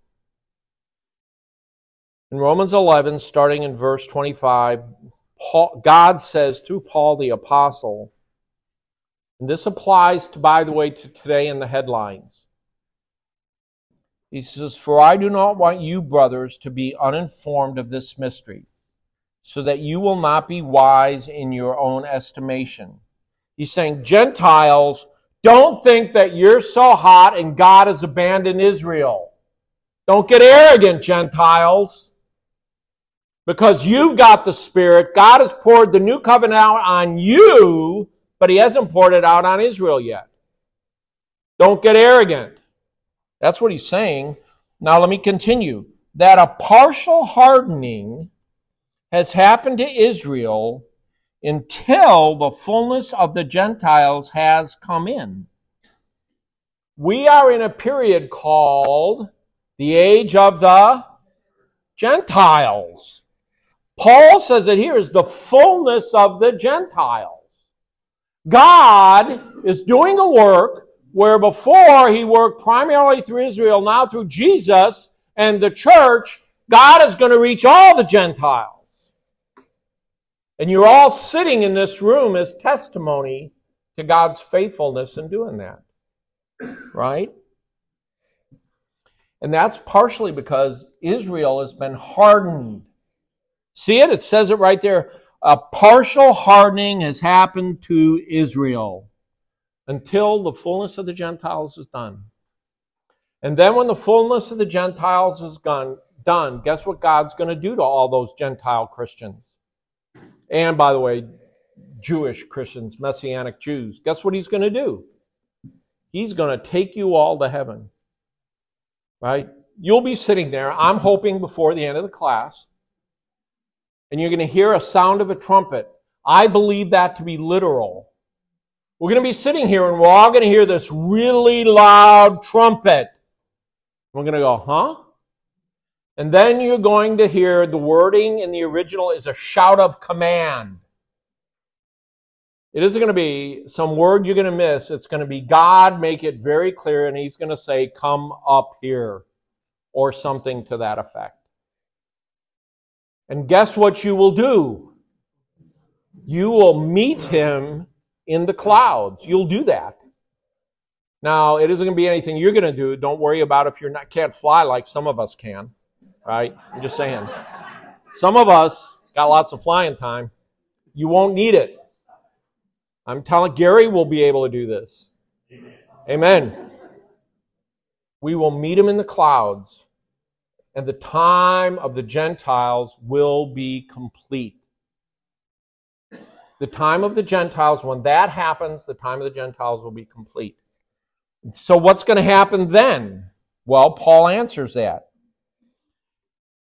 In Romans 11, starting in verse 25, Paul, God says through Paul the Apostle, and this applies, to, by the way, to today in the headlines. He says, For I do not want you, brothers, to be uninformed of this mystery, so that you will not be wise in your own estimation. He's saying Gentiles don't think that you're so hot and God has abandoned Israel. Don't get arrogant, Gentiles. Because you've got the Spirit. God has poured the new covenant out on you, but He hasn't poured it out on Israel yet. Don't get arrogant. That's what He's saying. Now let me continue. That a partial hardening has happened to Israel until the fullness of the Gentiles has come in. We are in a period called the age of the Gentiles. Paul says it here is the fullness of the Gentiles. God is doing a work where before he worked primarily through Israel, now through Jesus and the church, God is going to reach all the Gentiles. And you're all sitting in this room as testimony to God's faithfulness in doing that. Right? And that's partially because Israel has been hardened. See it? It says it right there. A partial hardening has happened to Israel until the fullness of the Gentiles is done. And then when the fullness of the Gentiles is gone, done, guess what God's going to do to all those Gentile Christians? And by the way, Jewish Christians, Messianic Jews. Guess what he's going to do? He's going to take you all to heaven. Right? You'll be sitting there, I'm hoping before the end of the class, and you're going to hear a sound of a trumpet. I believe that to be literal. We're going to be sitting here and we're all going to hear this really loud trumpet. We're going to go, huh? And then you're going to hear the wording in the original is a shout of command. It isn't going to be some word you're going to miss. It's going to be God make it very clear and he's going to say, come up here or something to that effect. And guess what you will do? You will meet him in the clouds. You'll do that. Now, it isn't going to be anything you're going to do. Don't worry about if you are not can't fly like some of us can right? I'm just saying. Some of us got lots of flying time. You won't need it. I'm telling Gary will be able to do this. Amen. We will meet him in the clouds. and the time of the Gentiles will be complete. The time of the Gentiles, when that happens, the time of the Gentiles will be complete. So, what's going to happen then? Well, Paul answers that.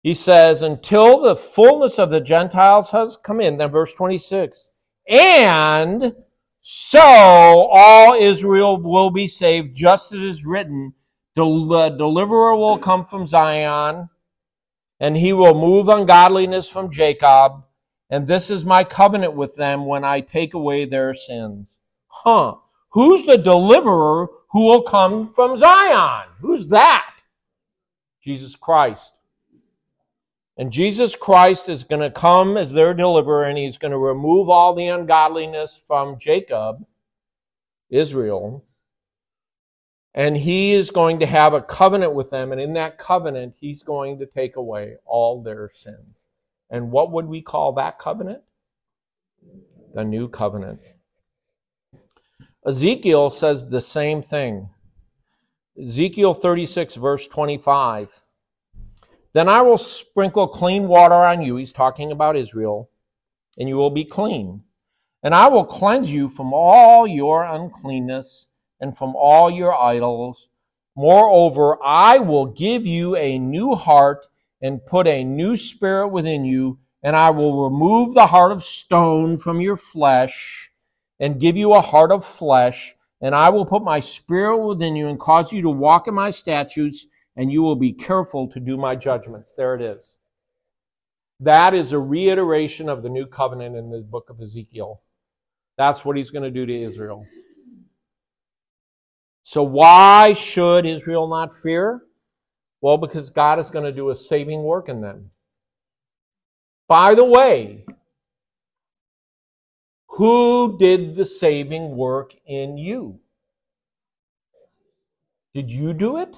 He says, until the fullness of the Gentiles has come in, then verse 26, and so all Israel will be saved, just as it is written, the deliverer will come from Zion, and he will move ungodliness from Jacob, and this is my covenant with them when I take away their sins. Huh. Who's the deliverer who will come from Zion? Who's that? Jesus Christ. And Jesus Christ is going to come as their deliverer, and he's going to remove all the ungodliness from Jacob, Israel. And he is going to have a covenant with them, and in that covenant, he's going to take away all their sins. And what would we call that covenant? The new covenant. Ezekiel says the same thing. Ezekiel 36, verse 25. Then I will sprinkle clean water on you. He's talking about Israel. And you will be clean. And I will cleanse you from all your uncleanness and from all your idols. Moreover, I will give you a new heart and put a new spirit within you. And I will remove the heart of stone from your flesh and give you a heart of flesh. And I will put my spirit within you and cause you to walk in my statutes and you will be careful to do my judgments. There it is. That is a reiteration of the new covenant in the book of Ezekiel. That's what he's going to do to Israel. So, why should Israel not fear? Well, because God is going to do a saving work in them. By the way, who did the saving work in you? Did you do it?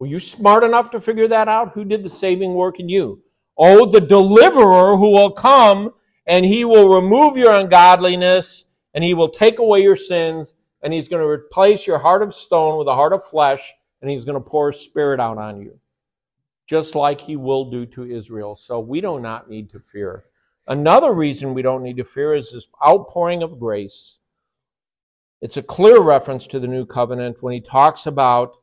Were you smart enough to figure that out? Who did the saving work in you? Oh, the deliverer who will come and he will remove your ungodliness and he will take away your sins and he's going to replace your heart of stone with a heart of flesh and he's going to pour his spirit out on you. Just like he will do to Israel. So we do not need to fear. Another reason we don't need to fear is this outpouring of grace. It's a clear reference to the new covenant when he talks about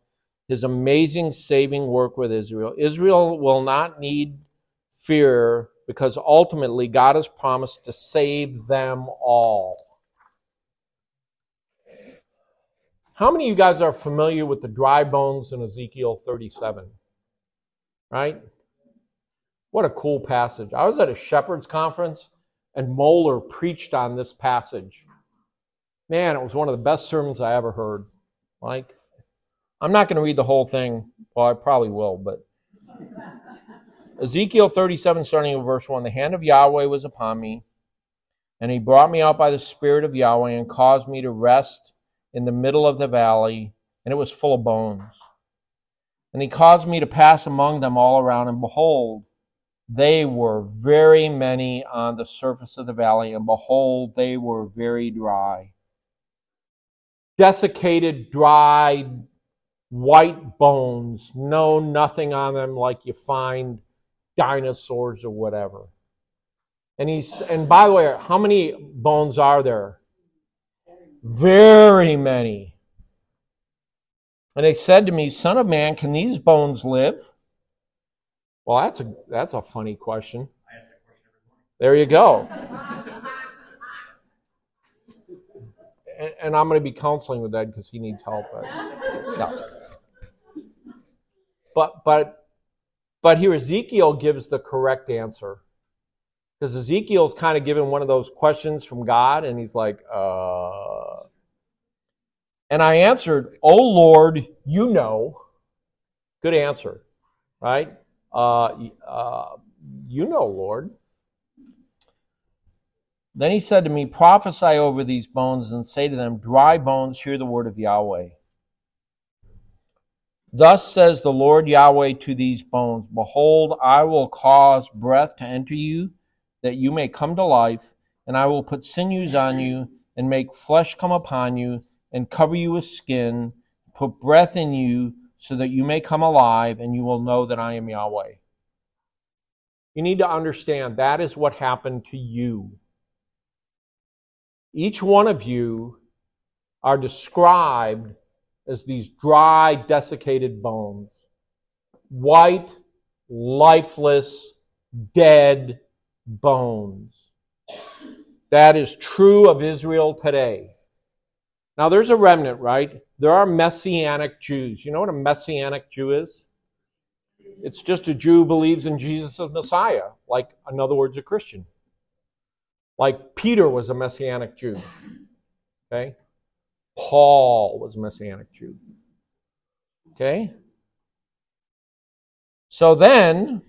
his amazing saving work with Israel. Israel will not need fear because ultimately God has promised to save them all. How many of you guys are familiar with the dry bones in Ezekiel 37? Right? What a cool passage. I was at a shepherd's conference and Mohler preached on this passage. Man, it was one of the best sermons I ever heard. Like, I'm not going to read the whole thing. Well, I probably will, but Ezekiel 37, starting in verse 1 The hand of Yahweh was upon me, and he brought me out by the Spirit of Yahweh and caused me to rest in the middle of the valley, and it was full of bones. And he caused me to pass among them all around, and behold, they were very many on the surface of the valley, and behold, they were very dry. Desiccated, dried, white bones, no nothing on them like you find dinosaurs or whatever. And he's and by the way, how many bones are there? Very many. And they said to me, Son of man, can these bones live? Well, that's a that's a funny question. There you go. and, I'm going to be counseling with Ed because he needs help. Yeah. But but but here Ezekiel gives the correct answer. Because Ezekiel's kind of given one of those questions from God, and he's like, uh. And I answered, Oh Lord, you know. Good answer, right? Uh, uh, you know, Lord. Then he said to me, Prophesy over these bones and say to them, Dry bones, hear the word of Yahweh. Thus says the Lord Yahweh to these bones Behold, I will cause breath to enter you, that you may come to life, and I will put sinews on you, and make flesh come upon you, and cover you with skin, put breath in you, so that you may come alive and you will know that I am Yahweh. You need to understand that is what happened to you. Each one of you are described as these dry, desiccated bones. White, lifeless, dead bones. That is true of Israel today. Now, there's a remnant, right? There are Messianic Jews. You know what a Messianic Jew is? It's just a Jew who believes in Jesus as Messiah, like, in other words, a Christian. Like Peter was a Messianic Jew. Okay? Paul was a Messianic Jew. Okay? So then,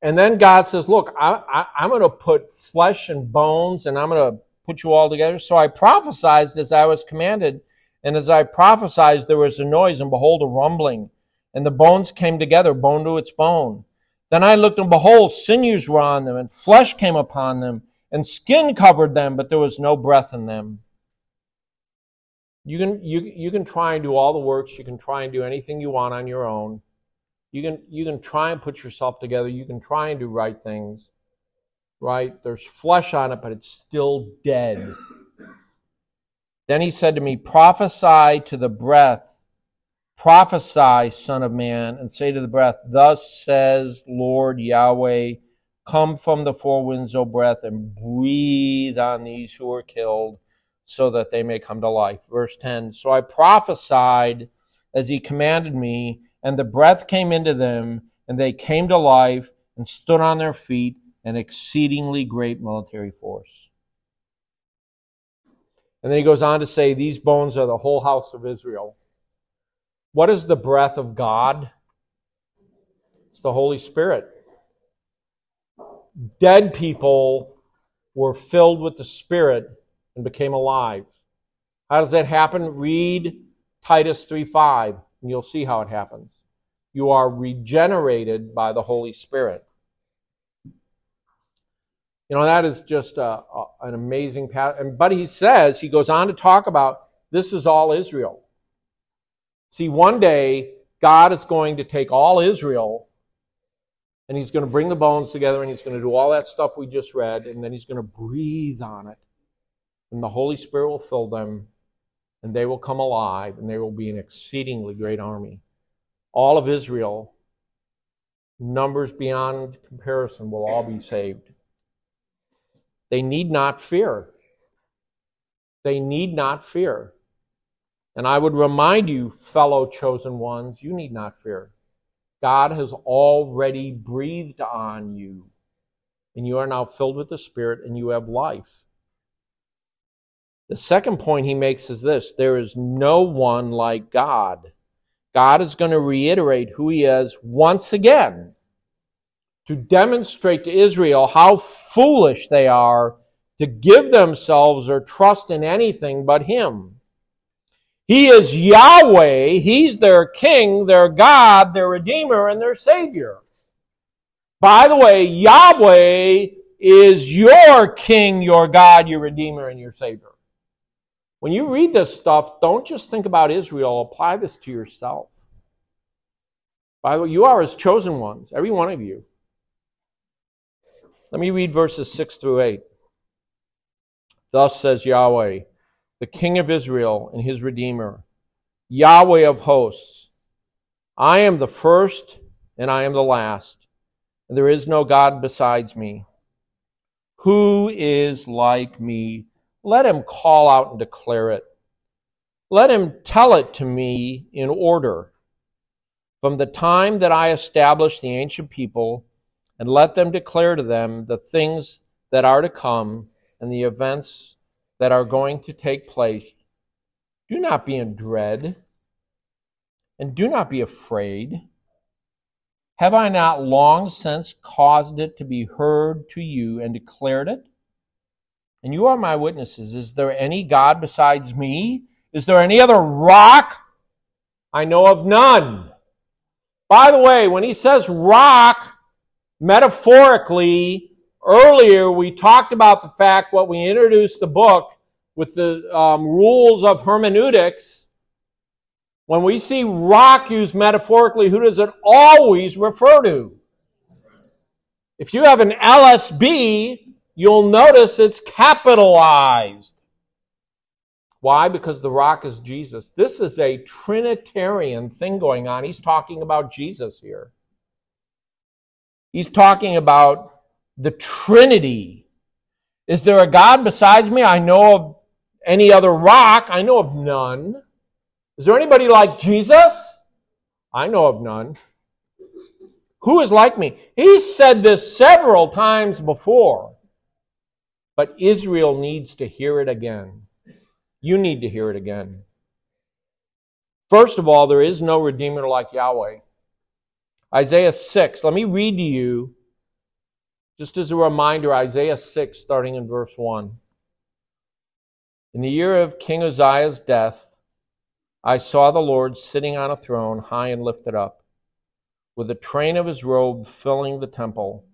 and then God says, Look, I, am going to put flesh and bones and I'm going to put you all together. So I prophesied as I was commanded. And as I prophesied, there was a noise, and behold, a rumbling. And the bones came together, bone to its bone. Then I looked, and behold, sinews were on them, and flesh came upon them, and skin covered them, but there was no breath in them. You can, you, you can try and do all the works. You can try and do anything you want on your own. You can, you can try and put yourself together. You can try and do right things. Right? There's flesh on it, but it's still dead. Then he said to me, Prophesy to the breath Prophesy, Son of Man, and say to the breath, Thus says Lord Yahweh, Come from the four winds, O breath, and breathe on these who are killed, so that they may come to life. Verse 10 So I prophesied as he commanded me, and the breath came into them, and they came to life and stood on their feet, an exceedingly great military force. And then he goes on to say, These bones are the whole house of Israel. What is the breath of God? It's the Holy Spirit. Dead people were filled with the Spirit and became alive. How does that happen? Read Titus 3:5 and you'll see how it happens. You are regenerated by the Holy Spirit. You know, that is just a, a, an amazing path. And, but he says, he goes on to talk about this is all Israel. See, one day, God is going to take all Israel and he's going to bring the bones together and he's going to do all that stuff we just read and then he's going to breathe on it. And the Holy Spirit will fill them and they will come alive and they will be an exceedingly great army. All of Israel, numbers beyond comparison, will all be saved. They need not fear. They need not fear. And I would remind you, fellow chosen ones, you need not fear. God has already breathed on you, and you are now filled with the Spirit, and you have life. The second point he makes is this there is no one like God. God is going to reiterate who he is once again to demonstrate to Israel how foolish they are to give themselves or trust in anything but him. He is Yahweh. He's their king, their God, their redeemer, and their savior. By the way, Yahweh is your king, your God, your redeemer, and your savior. When you read this stuff, don't just think about Israel, apply this to yourself. By the way, you are his chosen ones, every one of you. Let me read verses 6 through 8. Thus says Yahweh the King of Israel and his Redeemer, Yahweh of hosts. I am the first and I am the last, and there is no God besides me. Who is like me? Let him call out and declare it. Let him tell it to me in order. From the time that I established the ancient people, and let them declare to them the things that are to come and the events that are going to take place, do not be in dread and do not be afraid. Have I not long since caused it to be heard to you and declared it? And you are my witnesses. Is there any God besides me? Is there any other rock? I know of none. By the way, when he says rock, metaphorically, Earlier, we talked about the fact what we introduced the book with the um, rules of hermeneutics. When we see rock used metaphorically, who does it always refer to? If you have an LSB, you'll notice it's capitalized. Why? Because the rock is Jesus. This is a Trinitarian thing going on. He's talking about Jesus here. He's talking about the Trinity. Is there a God besides me? I know of any other rock. I know of none. Is there anybody like Jesus? I know of none. Who is like me? He said this several times before, but Israel needs to hear it again. You need to hear it again. First of all, there is no Redeemer like Yahweh. Isaiah 6, let me read to you, just as a reminder, Isaiah 6, starting in verse 1. In the year of King Uzziah's death, I saw the Lord sitting on a throne, high and lifted up, with the train of his robe filling the temple.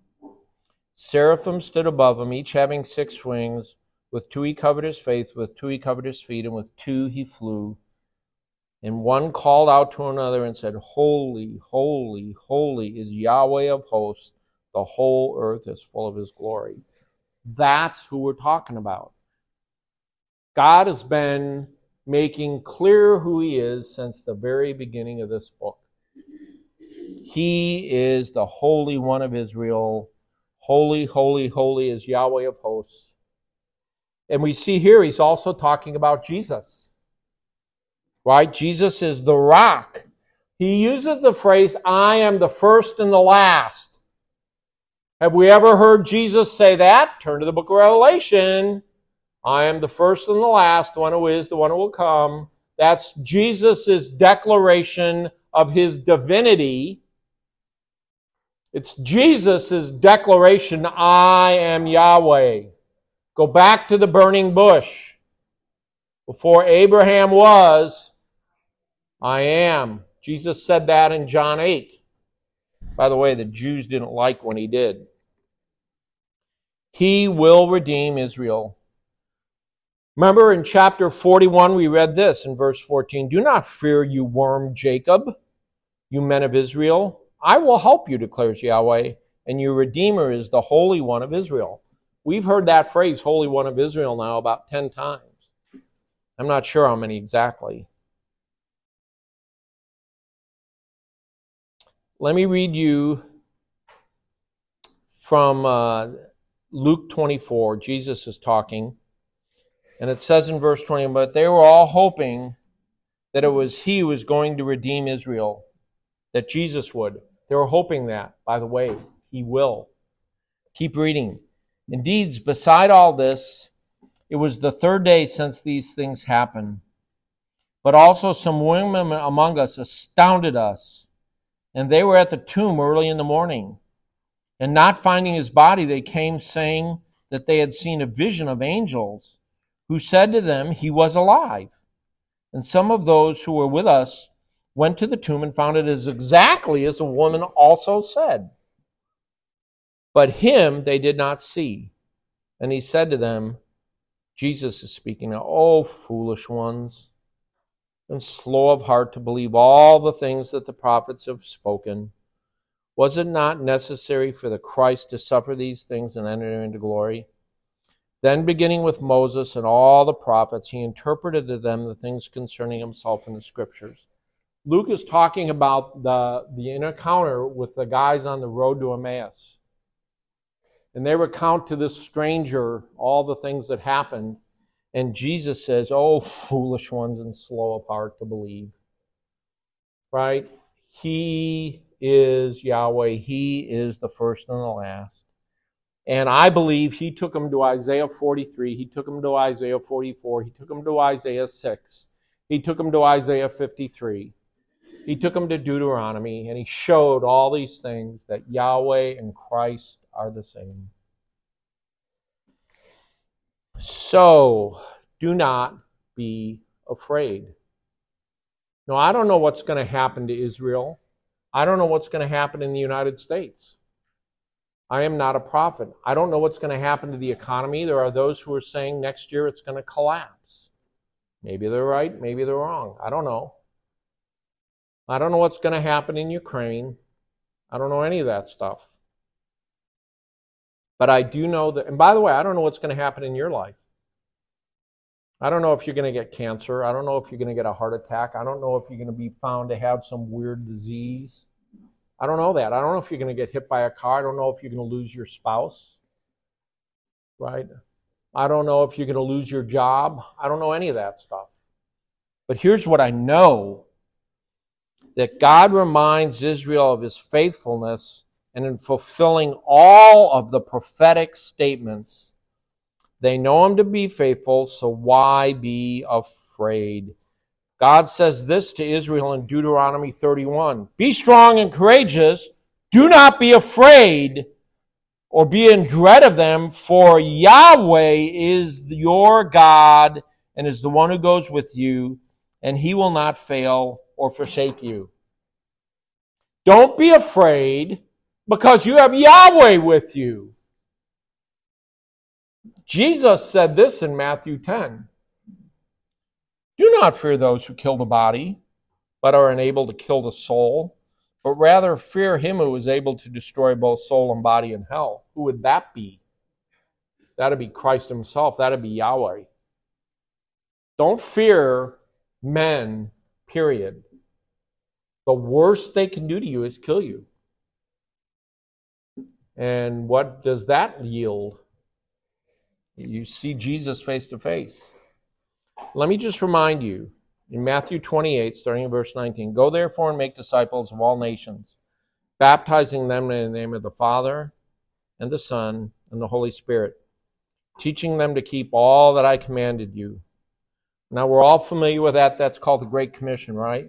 Seraphim stood above him, each having six wings. With two he covered his face, with two he covered his feet, and with two he flew. And one called out to another and said, Holy, holy, holy is Yahweh of hosts. The whole earth is full of his glory. That's who we're talking about. God has been making clear who He is since the very beginning of this book. He is the Holy One of Israel. Holy, holy, holy is Yahweh of hosts. And we see here he's also talking about Jesus. Right? Jesus is the rock. He uses the phrase, I am the first and the last. Have we ever heard Jesus say that? Turn to the book of Revelation. I am the first and the last, the one who is, the one who will come. That's Jesus' declaration of his divinity. It's Jesus' declaration, I am Yahweh. Go back to the burning bush. Before Abraham was, I am. Jesus said that in John 8. By the way, the Jews didn't like when he did. He will redeem Israel. Remember in chapter 41, we read this in verse 14 Do not fear, you worm Jacob, you men of Israel. I will help you, declares Yahweh, and your Redeemer is the Holy One of Israel. We've heard that phrase, Holy One of Israel, now about 10 times. I'm not sure how many exactly. Let me read you from uh, Luke 24. Jesus is talking. And it says in verse 20, but they were all hoping that it was he who was going to redeem Israel, that Jesus would. They were hoping that. By the way, he will. Keep reading. Indeed, beside all this, it was the third day since these things happened. But also some women among us astounded us. And they were at the tomb early in the morning. And not finding his body, they came saying that they had seen a vision of angels who said to them he was alive. And some of those who were with us went to the tomb and found it as exactly as the woman also said. But him they did not see. And he said to them, Jesus is speaking now, O foolish ones, and slow of heart to believe all the things that the prophets have spoken. Was it not necessary for the Christ to suffer these things and enter into glory? Then, beginning with Moses and all the prophets, he interpreted to them the things concerning himself in the scriptures. Luke is talking about the, the encounter with the guys on the road to Emmaus. And they recount to this stranger all the things that happened. And Jesus says, Oh, foolish ones and slow of heart to believe. Right? He is Yahweh. He is the first and the last. And I believe he took them to Isaiah 43, he took them to Isaiah 44, he took them to Isaiah 6, he took them to Isaiah 53, he took him to Deuteronomy, and he showed all these things that Yahweh and Christ are the same. So, do not be afraid. No, I don't know what's going to happen to Israel. I don't know what's going to happen in the United States. I am not a prophet. I don't know what's going to happen to the economy. There are those who are saying next year it's going to collapse. Maybe they're right, maybe they're wrong. I don't know. I don't know what's going to happen in Ukraine. I don't know any of that stuff. But I do know that, and by the way, I don't know what's going to happen in your life. I don't know if you're going to get cancer. I don't know if you're going to get a heart attack. I don't know if you're going to be found to have some weird disease. I don't know that. I don't know if you're going to get hit by a car. I don't know if you're going to lose your spouse. Right? I don't know if you're going to lose your job. I don't know any of that stuff. But here's what I know that God reminds Israel of his faithfulness and in fulfilling all of the prophetic statements. They know him to be faithful, so why be afraid? God says this to Israel in Deuteronomy 31 Be strong and courageous. Do not be afraid or be in dread of them, for Yahweh is your God and is the one who goes with you, and he will not fail or forsake you. Don't be afraid because you have Yahweh with you. Jesus said this in Matthew 10 Do not fear those who kill the body, but are unable to kill the soul, but rather fear him who is able to destroy both soul and body in hell. Who would that be? That'd be Christ himself, that'd be Yahweh. Don't fear men, period. The worst they can do to you is kill you. And what does that yield? You see Jesus face to face. Let me just remind you in Matthew 28, starting in verse 19 Go therefore and make disciples of all nations, baptizing them in the name of the Father and the Son and the Holy Spirit, teaching them to keep all that I commanded you. Now, we're all familiar with that. That's called the Great Commission, right?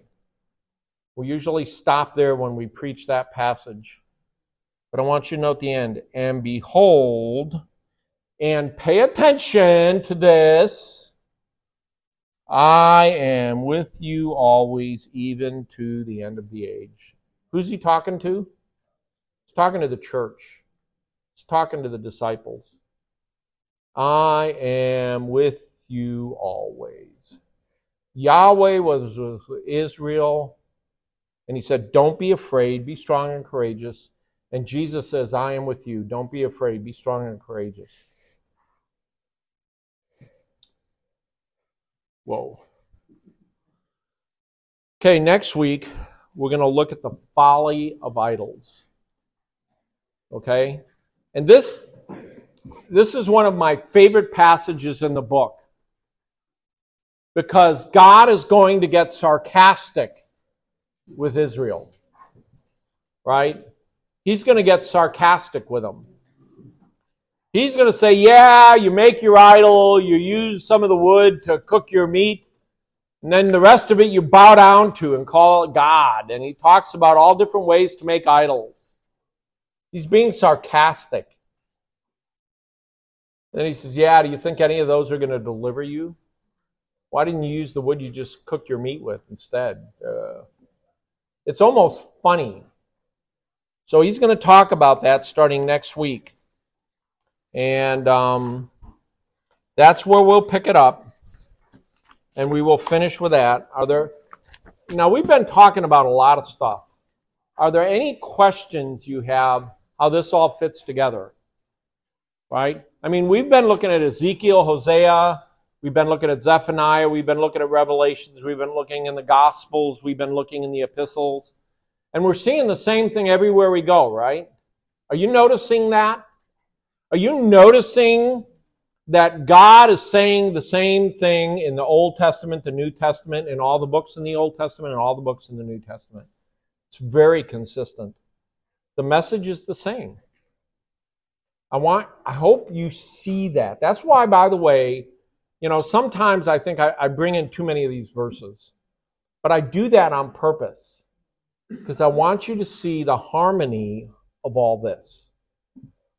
We usually stop there when we preach that passage. But I want you to note the end. And behold, and pay attention to this. I am with you always, even to the end of the age. Who's he talking to? He's talking to the church. He's talking to the disciples. I am with you always. Yahweh was with Israel, and he said, Don't be afraid, be strong and courageous. And Jesus says, I am with you. Don't be afraid. Be strong and courageous. Whoa. Okay, next week, we're going to look at the folly of idols. Okay? And this this is one of my favorite passages in the book. Because God is going to get sarcastic with Israel. Right? He's going to get sarcastic with them. He's going to say, Yeah, you make your idol, you use some of the wood to cook your meat, and then the rest of it you bow down to and call it God. And he talks about all different ways to make idols. He's being sarcastic. Then he says, Yeah, do you think any of those are going to deliver you? Why didn't you use the wood you just cooked your meat with instead? Uh, it's almost funny so he's going to talk about that starting next week. And um, that's where we'll pick it up. And we will finish with that. Are there. Now, we've been talking about a lot of stuff. Are there any questions you have how this all fits together? Right? I mean, we've been looking at Ezekiel, Hosea, we've been looking at Zephaniah, we've been looking at Revelations, we've been looking in the Gospels, we've been looking in the epistles. And we're seeing the same thing everywhere we go, right? Are you noticing that? Are you noticing that God is saying the same thing in the Old Testament, the New Testament, in all the books in the Old Testament, and all the books in the New Testament? It's very consistent. The message is the same. I want, I hope you see that. That's why, by the way, you know, sometimes I think I, I bring in too many of these verses, but I do that on purpose because I want you to see the harmony of all this.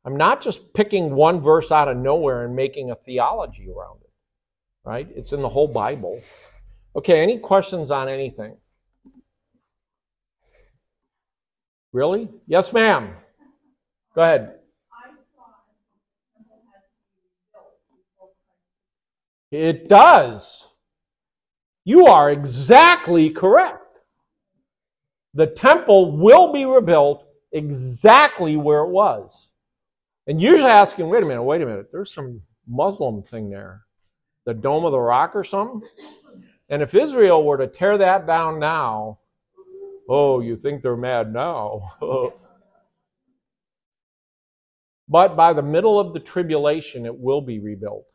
I'm not just picking one verse out of nowhere and making a theology around it, right? It's in the whole Bible. Okay, any questions on anything? Really? Yes, ma'am. Go ahead. It does. You are exactly correct. The temple will be rebuilt exactly where it was. And you're asking, wait a minute, wait a minute, there's some Muslim thing there. The Dome of the Rock or something? And if Israel were to tear that down now, oh, you think they're mad now. but by the middle of the tribulation, it will be rebuilt.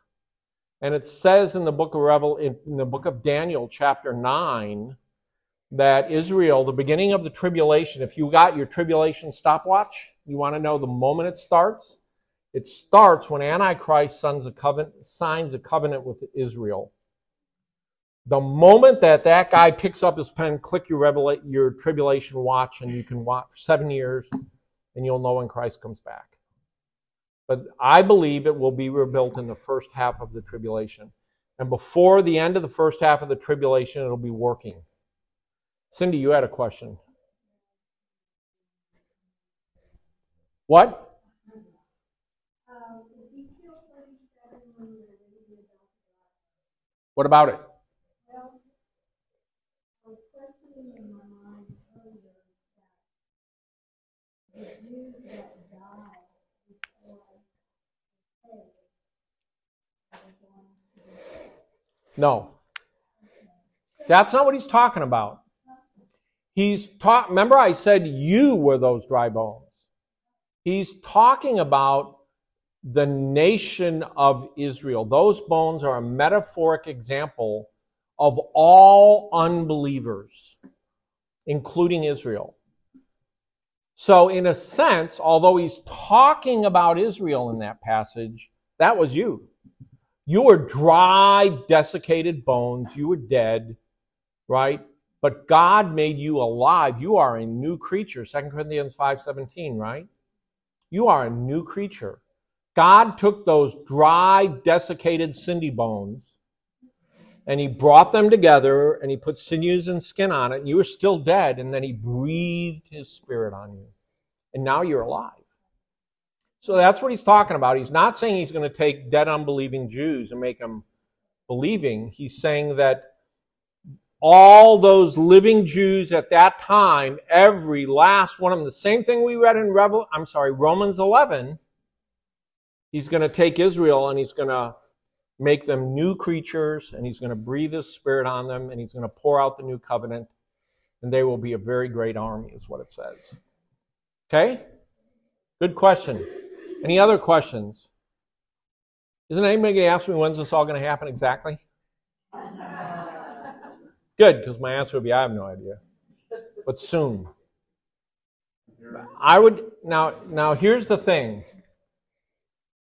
And it says in the book of Revel, in the book of Daniel, chapter 9, that Israel, the beginning of the tribulation, if you got your tribulation stopwatch, you want to know the moment it starts? It starts when Antichrist signs a covenant, signs a covenant with Israel. The moment that that guy picks up his pen, click your, revela- your tribulation watch, and you can watch seven years, and you'll know when Christ comes back. But I believe it will be rebuilt in the first half of the tribulation. And before the end of the first half of the tribulation, it'll be working. Cindy, you had a question. What? What about it? No. That's not what he's talking about. He's taught, remember I said you were those dry bones. He's talking about the nation of Israel. Those bones are a metaphoric example of all unbelievers, including Israel. So, in a sense, although he's talking about Israel in that passage, that was you. You were dry, desiccated bones. You were dead, right? But God made you alive. You are a new creature. 2 Corinthians 5:17, right? You are a new creature. God took those dry, desiccated cindy bones and he brought them together and he put sinews and skin on it. And you were still dead, and then he breathed his spirit on you. And now you're alive. So that's what he's talking about. He's not saying he's going to take dead, unbelieving Jews and make them believing. He's saying that all those living Jews at that time, every last one of them, the same thing we read in Revel, I'm sorry, Romans 11, he's going to take Israel and he's going to make them new creatures and he's going to breathe his spirit on them and he's going to pour out the new covenant and they will be a very great army is what it says. Okay? Good question. Any other questions? Isn't anybody going to ask me when's this all going to happen exactly? Good, because my answer would be I have no idea. But soon. I would now now here's the thing.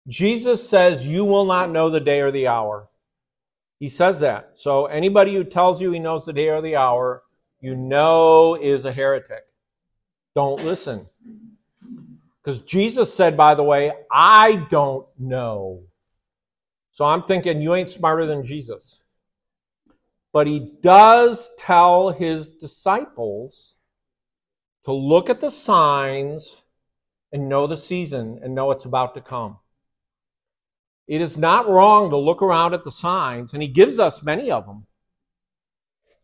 Jesus says you will not know the day or the hour. He says that. So anybody who tells you he knows the day or the hour, you know is a heretic. Don't listen. Because Jesus said, by the way, I don't know. So I'm thinking you ain't smarter than Jesus. But he does tell his disciples to look at the signs and know the season and know it's about to come. It is not wrong to look around at the signs, and he gives us many of them.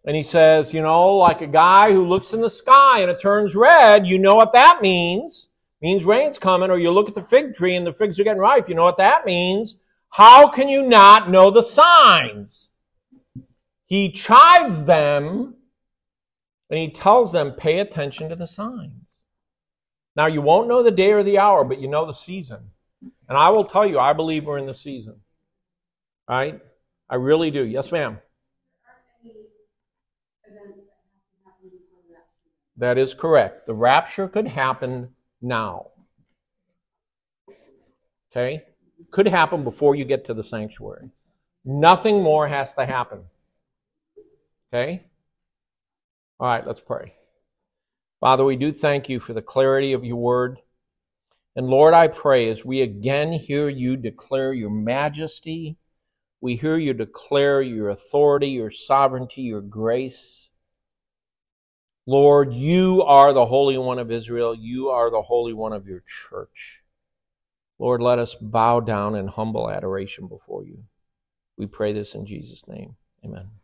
And he says, you know, like a guy who looks in the sky and it turns red, you know what that means. Means rain's coming, or you look at the fig tree and the figs are getting ripe, you know what that means. How can you not know the signs? He chides them and he tells them, pay attention to the signs. Now, you won't know the day or the hour, but you know the season. And I will tell you, I believe we're in the season. Right? I really do. Yes, ma'am. That is correct. The rapture could happen now. Okay? Could happen before you get to the sanctuary. Nothing more has to happen. Okay? All right, let's pray. Father, we do thank you for the clarity of your word. And Lord, I pray as we again hear you declare your majesty, we hear you declare your authority, your sovereignty, your grace. Lord, you are the Holy One of Israel. You are the Holy One of your church. Lord, let us bow down in humble adoration before you. We pray this in Jesus' name. Amen.